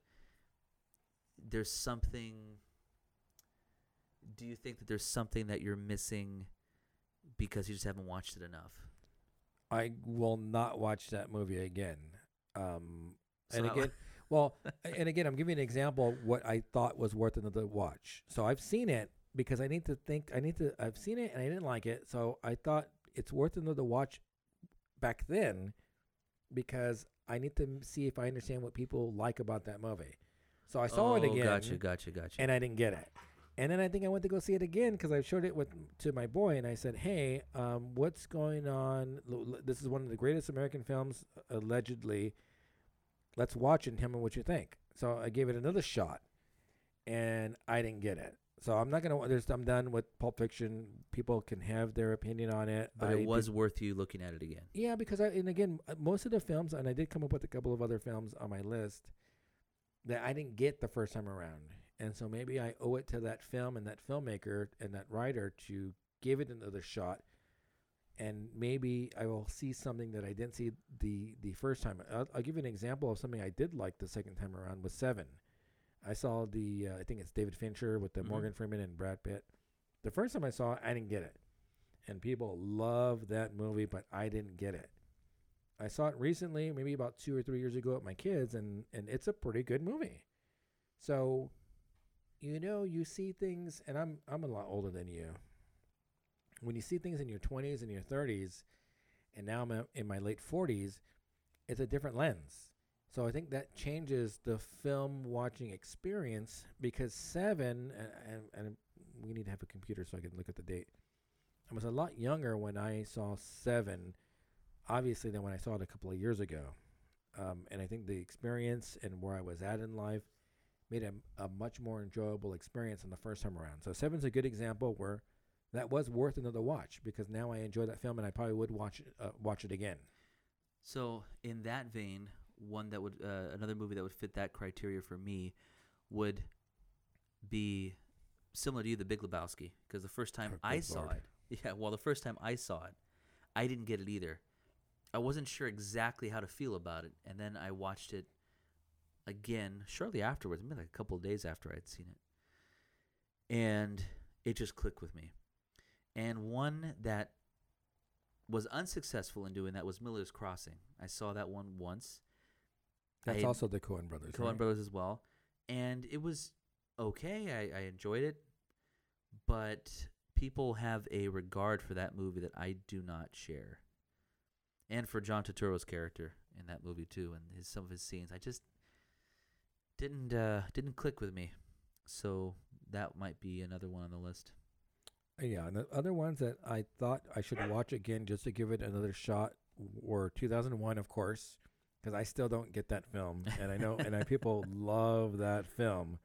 there's something do you think that there's something that you're missing because you just haven't watched it enough I will not watch that movie again. Um, So and again, well, and again, I'm giving you an example of what I thought was worth another watch. So I've seen it because I need to think. I need to. I've seen it and I didn't like it, so I thought it's worth another watch back then because I need to see if I understand what people like about that movie. So I saw it Oh, again gotcha gotcha gotcha and I didn't get it. And then I think I went to go see it again because I showed it with to my boy, and I said, "Hey, um, what's going on? This is one of the greatest American films, allegedly. Let's watch it and tell me what you think." So I gave it another shot, and I didn't get it. So I'm not gonna. There's, I'm done with Pulp Fiction. People can have their opinion on it, but I it did- was worth you looking at it again yeah, because I and again, uh, most of the films, and I did come up with a couple of other films on my list that I didn't get the first time around, and so maybe I owe it to that film and that filmmaker and that writer to give it another shot, and maybe I will see something that I didn't see the the first time. I'll, I'll give you an example of something I did like the second time around with Seven. I saw the uh, I think it's David Fincher with the Mhm. Morgan Freeman and Brad Pitt. The first time I saw it, I didn't get it and people love that movie, but I didn't get it. I saw it recently, maybe about two or three years ago with my kids, and and it's a pretty good movie. So, you know, you see things, and I'm I'm a lot older than you. When you see things in your 20s and your 30s, and now I'm in my late 40s, it's a different lens. So I think that changes the film watching experience because Seven, and, and, and we need to have a computer so I can look at the date. I was a lot younger when I saw Seven, obviously, than when I saw it a couple of years ago. Um, and I think the experience and where I was at in life made it a, a much more enjoyable experience than the first time around. So Seven's a good example where that was worth another watch because now I enjoy that film and I probably would watch it, uh, watch it again. so in that vein one that would uh, another movie that would fit that criteria for me would be similar to you the big lebowski because the first time Oh, i saw Lord. it yeah well the first time i saw it i didn't get it either. I wasn't sure exactly how to feel about it and then i watched it again shortly afterwards maybe like a couple of days after i'd seen it and it just clicked with me. And one that was unsuccessful in doing that was miller's crossing. I saw that one once That's I- also the Coen brothers. Coen right? Brothers as well, and it was okay. I, I enjoyed it, but people have a regard for that movie that I do not share, and for John Turturro's character in that movie too, and his some of his scenes. I just didn't uh, didn't click with me, so that might be another one on the list. Uh, Yeah, and the other ones that I thought I should watch again just to give it another shot were 2001, of course, because I still don't get that film, and I know, and I, people love that film,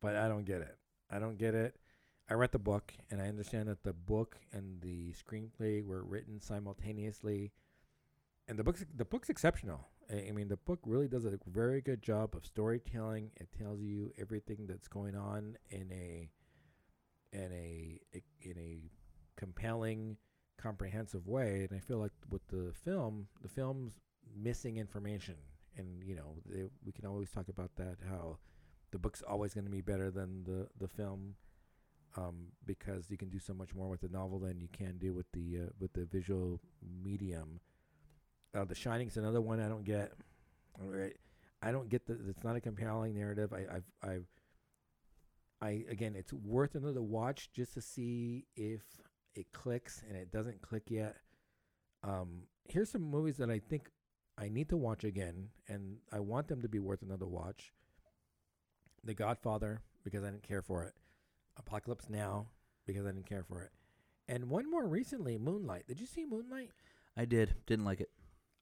but I don't get it. I don't get it. I read the book, and I understand that the book and the screenplay were written simultaneously. And the book's the book's exceptional. I, I mean, the book really does a very good job of storytelling. It tells you everything that's going on in a in a in a compelling, comprehensive way. And I feel like with the film, the film's missing information. And you know, they, we can always talk about that how the book's always going to be better than the the film um, because you can do so much more with the novel than you can do with the uh, with the visual medium. Uh, the Shining's another one I don't get. Right. I don't get that. It's not a compelling narrative. I, I've, I've, I again, it's worth another watch just to see if it clicks, and it doesn't click yet. Um, here's some movies that I think I need to watch again, and I want them to be worth another watch. The Godfather because I didn't care for it. Apocalypse Now because I didn't care for it. And one more recently, Moonlight. Did you see Moonlight? I did. Didn't like it.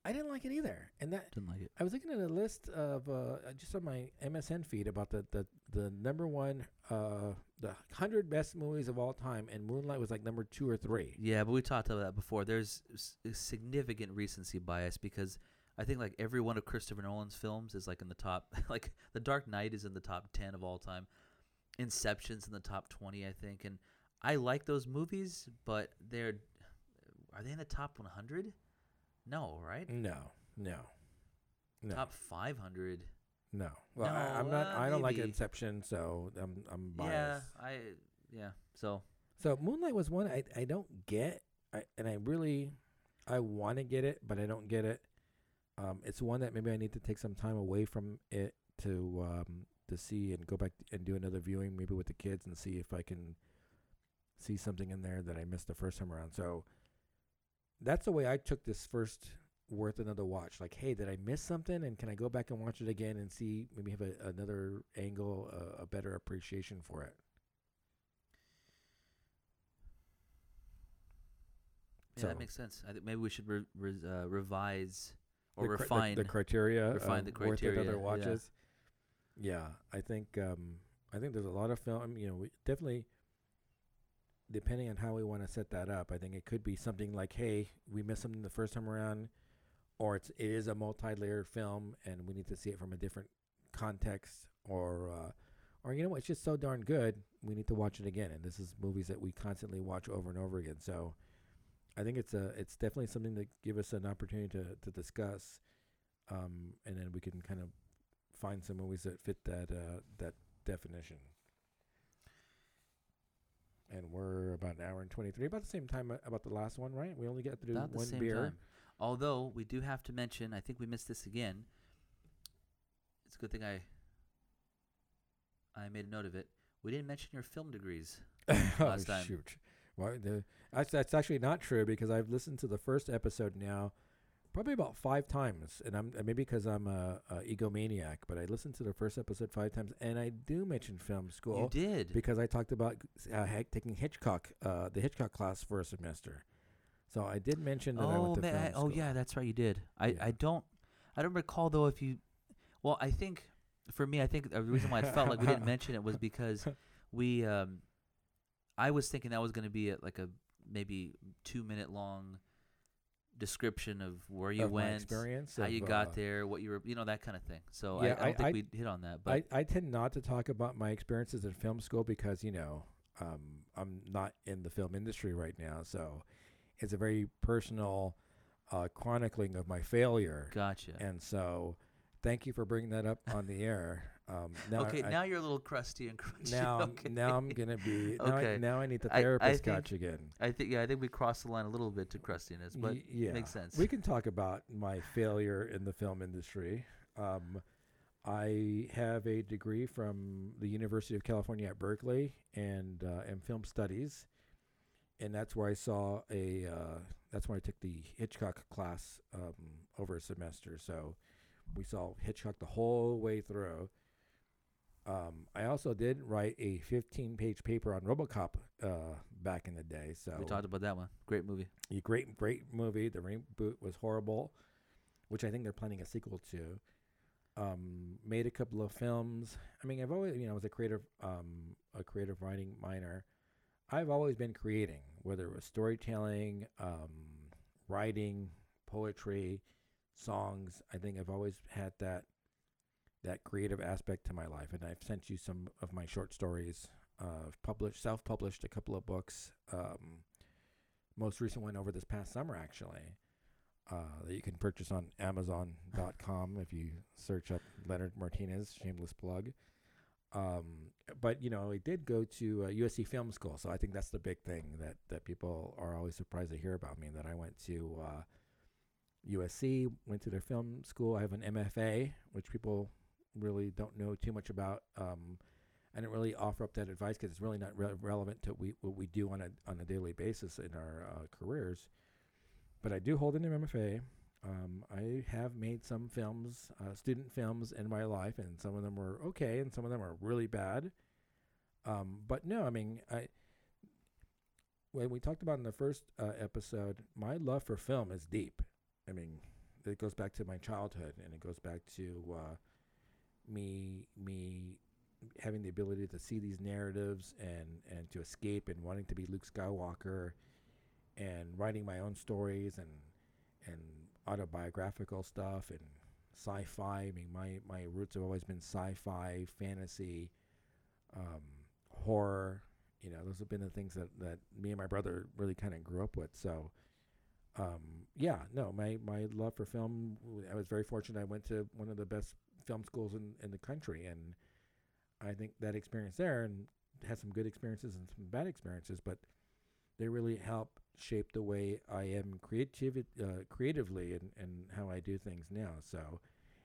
I didn't like it either. And that Didn't like it. I was looking at a list of uh, just on my MSN feed about the the, the number one uh, the hundred best movies of all time, and Moonlight was like number two or three. Yeah, but we talked about that before. There's significant recency bias because I think like every one of Christopher Nolan's films is like in the top. Like The Dark Knight is in the top ten of all time. Inception's in the top twenty, I think, and I like those movies, but they're are they in the top 100? No, right? No, no, no, Top 500. no. Well, I, I'm not. uh, I don't like. Inception, so I'm I'm biased. Yeah, I yeah. So So Moonlight was one I I don't get, I, and I really I want to get it, but I don't get it. Um, it's one that maybe I need to take some time away from it to um, to see and go back and do another viewing, maybe with the kids, and see if I can see something in there that I missed the first time around. So that's the way I took this first worth another watch. Like, hey, did I miss something? And can I go back and watch it again and see maybe have a, another angle, uh, a better appreciation for it? yeah, that makes sense. I think maybe we should re- re- uh, revise or the, cri- the- refine. the, criteria, refine of the worth it criteria, other yeah. watches. Yeah. I think um, I think there's a lot of film. You know, we definitely depending on how we want to set that up. I think it could be something like, hey, we missed something the first time around, or it's it is a multi-layered film and we need to see it from a different context, or uh, or you know what, it's just so darn good, we need to watch it again. And this is movies that we constantly watch over and over again. So. I think it's a it's definitely something to give us an opportunity to, to discuss, um, and then we can kind of find some movies that fit that uh, that definition. And we're about an hour and twenty three, about the same time uh, about the last one, right? We only get to do About one beer. time. Although we do have to mention, I think we missed this again. It's a good thing I I made a note of it. We didn't mention your film degrees. oh last time. shoot! Why the, that's that's actually not true because I've listened to the first episode now, probably about five times, and I'm maybe because I'm a, a egomaniac, but I listened to the first episode five times, and I do mention film school. You did. because I talked about uh, taking Hitchcock, uh, the Hitchcock class for a semester. So I did mention that I oh went to man, film I- oh yeah, that's right. You did. I Yeah. I don't I don't recall though if you. Well, I think for me, I think the reason why I felt like we didn't mention it was because we. um I was thinking that was going to be a, like a maybe two minute long description of where you Of went, experience, how of, you got uh, there, what you were, you know, that kind of thing. So Yeah, I, I don't I- think we hit on that, but I, I tend not to talk about my experiences in film school because you know um, I'm not in the film industry right now, so it's a very personal uh, chronicling of my failure, gotcha. and so thank you for bringing that up on the air. Um, now okay, I, now you're a little crusty and crunchy. now okay. now I'm gonna be now, I, Okay. now I need the I- I therapist think- again. I think yeah, I think we crossed the line a little bit to crustiness, but Y- yeah, makes sense. We can talk about my failure in the film industry. Um, I have a degree from the University of California at Berkeley and uh, in film studies, and that's where I saw a. Uh, that's where I took the Hitchcock class um, over a semester. So we saw Hitchcock the whole way through. Um, I also did write a 15-page paper on RoboCop uh, back in the day. So we talked about that one. Great movie. a great, great movie. The reboot was horrible, which I think they're planning a sequel to. Um, made a couple of films. I mean, I've always, you know, I was a creative, um, a creative writing minor, I've always been creating, whether it was storytelling, um, writing, poetry, songs. I think I've always had that that creative aspect to my life, and I've sent you some of my short stories. Uh, I've published, self-published a couple of books. Um, most recent one over this past summer, actually, uh, that you can purchase on Amazon.com if you search up Leonard Martinez. Shameless plug. Um, but you know, I did go to uh, USC Film School, so I think that's the big thing that that people are always surprised to hear about me. That I went to uh, USC, went to their film school. I have an MFA, which people really don't know too much about. Um, I didn't really offer up that advice because it's really not re- relevant to we, what we do on a on a daily basis in our uh, careers. But I do hold an MFA. Um, I have made some films, uh, student films, in my life, and some of them were okay, and some of them are really bad. Um, but no, I mean, I when we talked about in the first uh, episode, my love for film is deep. I mean, it goes back to my childhood, and it goes back to uh, me me having the ability to see these narratives and and to escape and wanting to be Luke Skywalker, and writing my own stories and and autobiographical stuff and sci-fi. I mean, my my roots have always been sci-fi, fantasy, um, horror. You know, those have been the things that that me and my brother really kind of grew up with. So, um, yeah, no, my my love for film. I was very fortunate. I went to one of the best film schools in in the country, and I think that experience there and had some good experiences and some bad experiences, but they really help shape the way I am creative, uh, creatively and, and how I do things now. So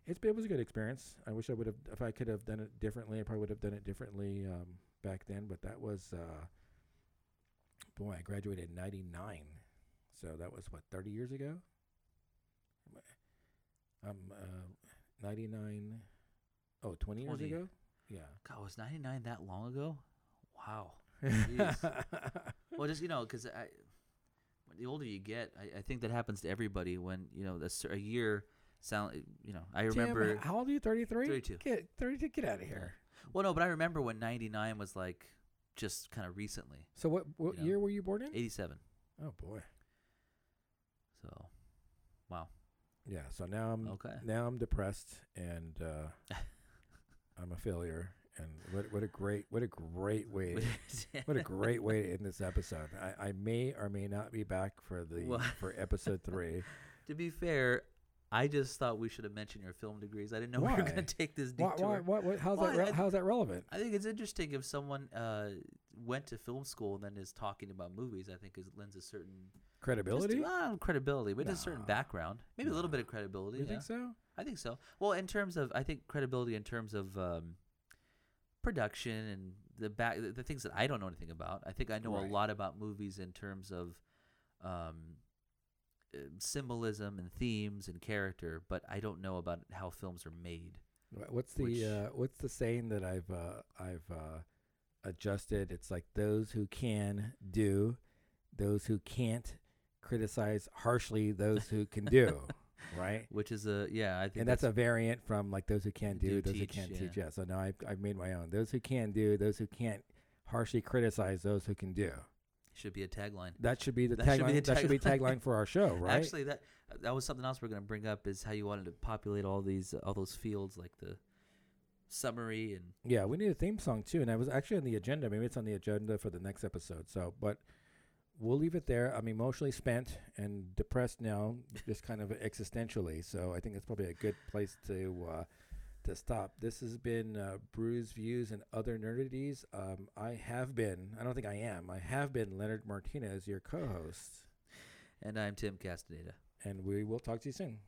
it was a good experience. I wish I would have, if I could have done it differently, I probably would have done it differently um, back then. But that was, uh, boy, I graduated in 99. So that was what, 30 years ago? I'm uh, 99, oh, 20 years 20. ago? Yeah. God, was ninety nine that long ago? Wow. Well, just you know, because I, the older you get, I, I think that happens to everybody. When you know, a, a year sound, you know, I Tim, remember. how old are you? 33? 32. Get 32. Get out of here. Well, no, but I remember when ninety nine was like just kind of recently, So what what You know, year were you born in? eighty seven. Oh boy. So, wow. Yeah. So now I'm Okay. now I'm depressed and uh, I'm a failure. And what what a great what a great way what a great way to end this episode. I, I may or may not be back for the Well- for episode three. to be fair, I just thought we should have mentioned your film degrees. I didn't know we were going to take this why, detour. why, why, what, how's Well, that re- I- how's that relevant? I think it's interesting if someone uh, went to film school and then is talking about movies. I think it lends a certain Credibility? Just, uh, credibility, but just a certain background, maybe a little bit of credibility. you yeah. think so? I think so. Well, in terms of, I think credibility in terms of um, production and the back, the, the things that I don't know anything about. I think I know Right. a lot about movies in terms of um, uh, symbolism and themes and character, but I don't know about how films are made. What's the Which- uh, what's the saying that I've uh, I've uh, adjusted? It's like those who can do, those who can't criticize harshly those who can do, right? Which is a yeah, I think And that's, a variant from like those who can do, Do those who can't yeah. teach. Yeah. So now I've I've made my own. Those who can do, those who can't harshly criticize those who can do. should be a tagline. That should be the tagline. that should be tagline. for our show, right? Actually, that that was something else we're going to bring up is how you wanted to populate all these all those fields like the summary and Yeah, we need a theme song too, and I was actually on the agenda. Maybe it's on the agenda for the next episode. So, but we'll leave it there. I'm emotionally spent and depressed now, just kind of existentially. So I think it's probably a good place to uh, to stop. This has been uh, Brews Views and Other Nerdities. Um, I have been. I don't think I am. I have been Leonard Martinez, your co-host, and I'm Tim Castaneda. and we will talk to you soon.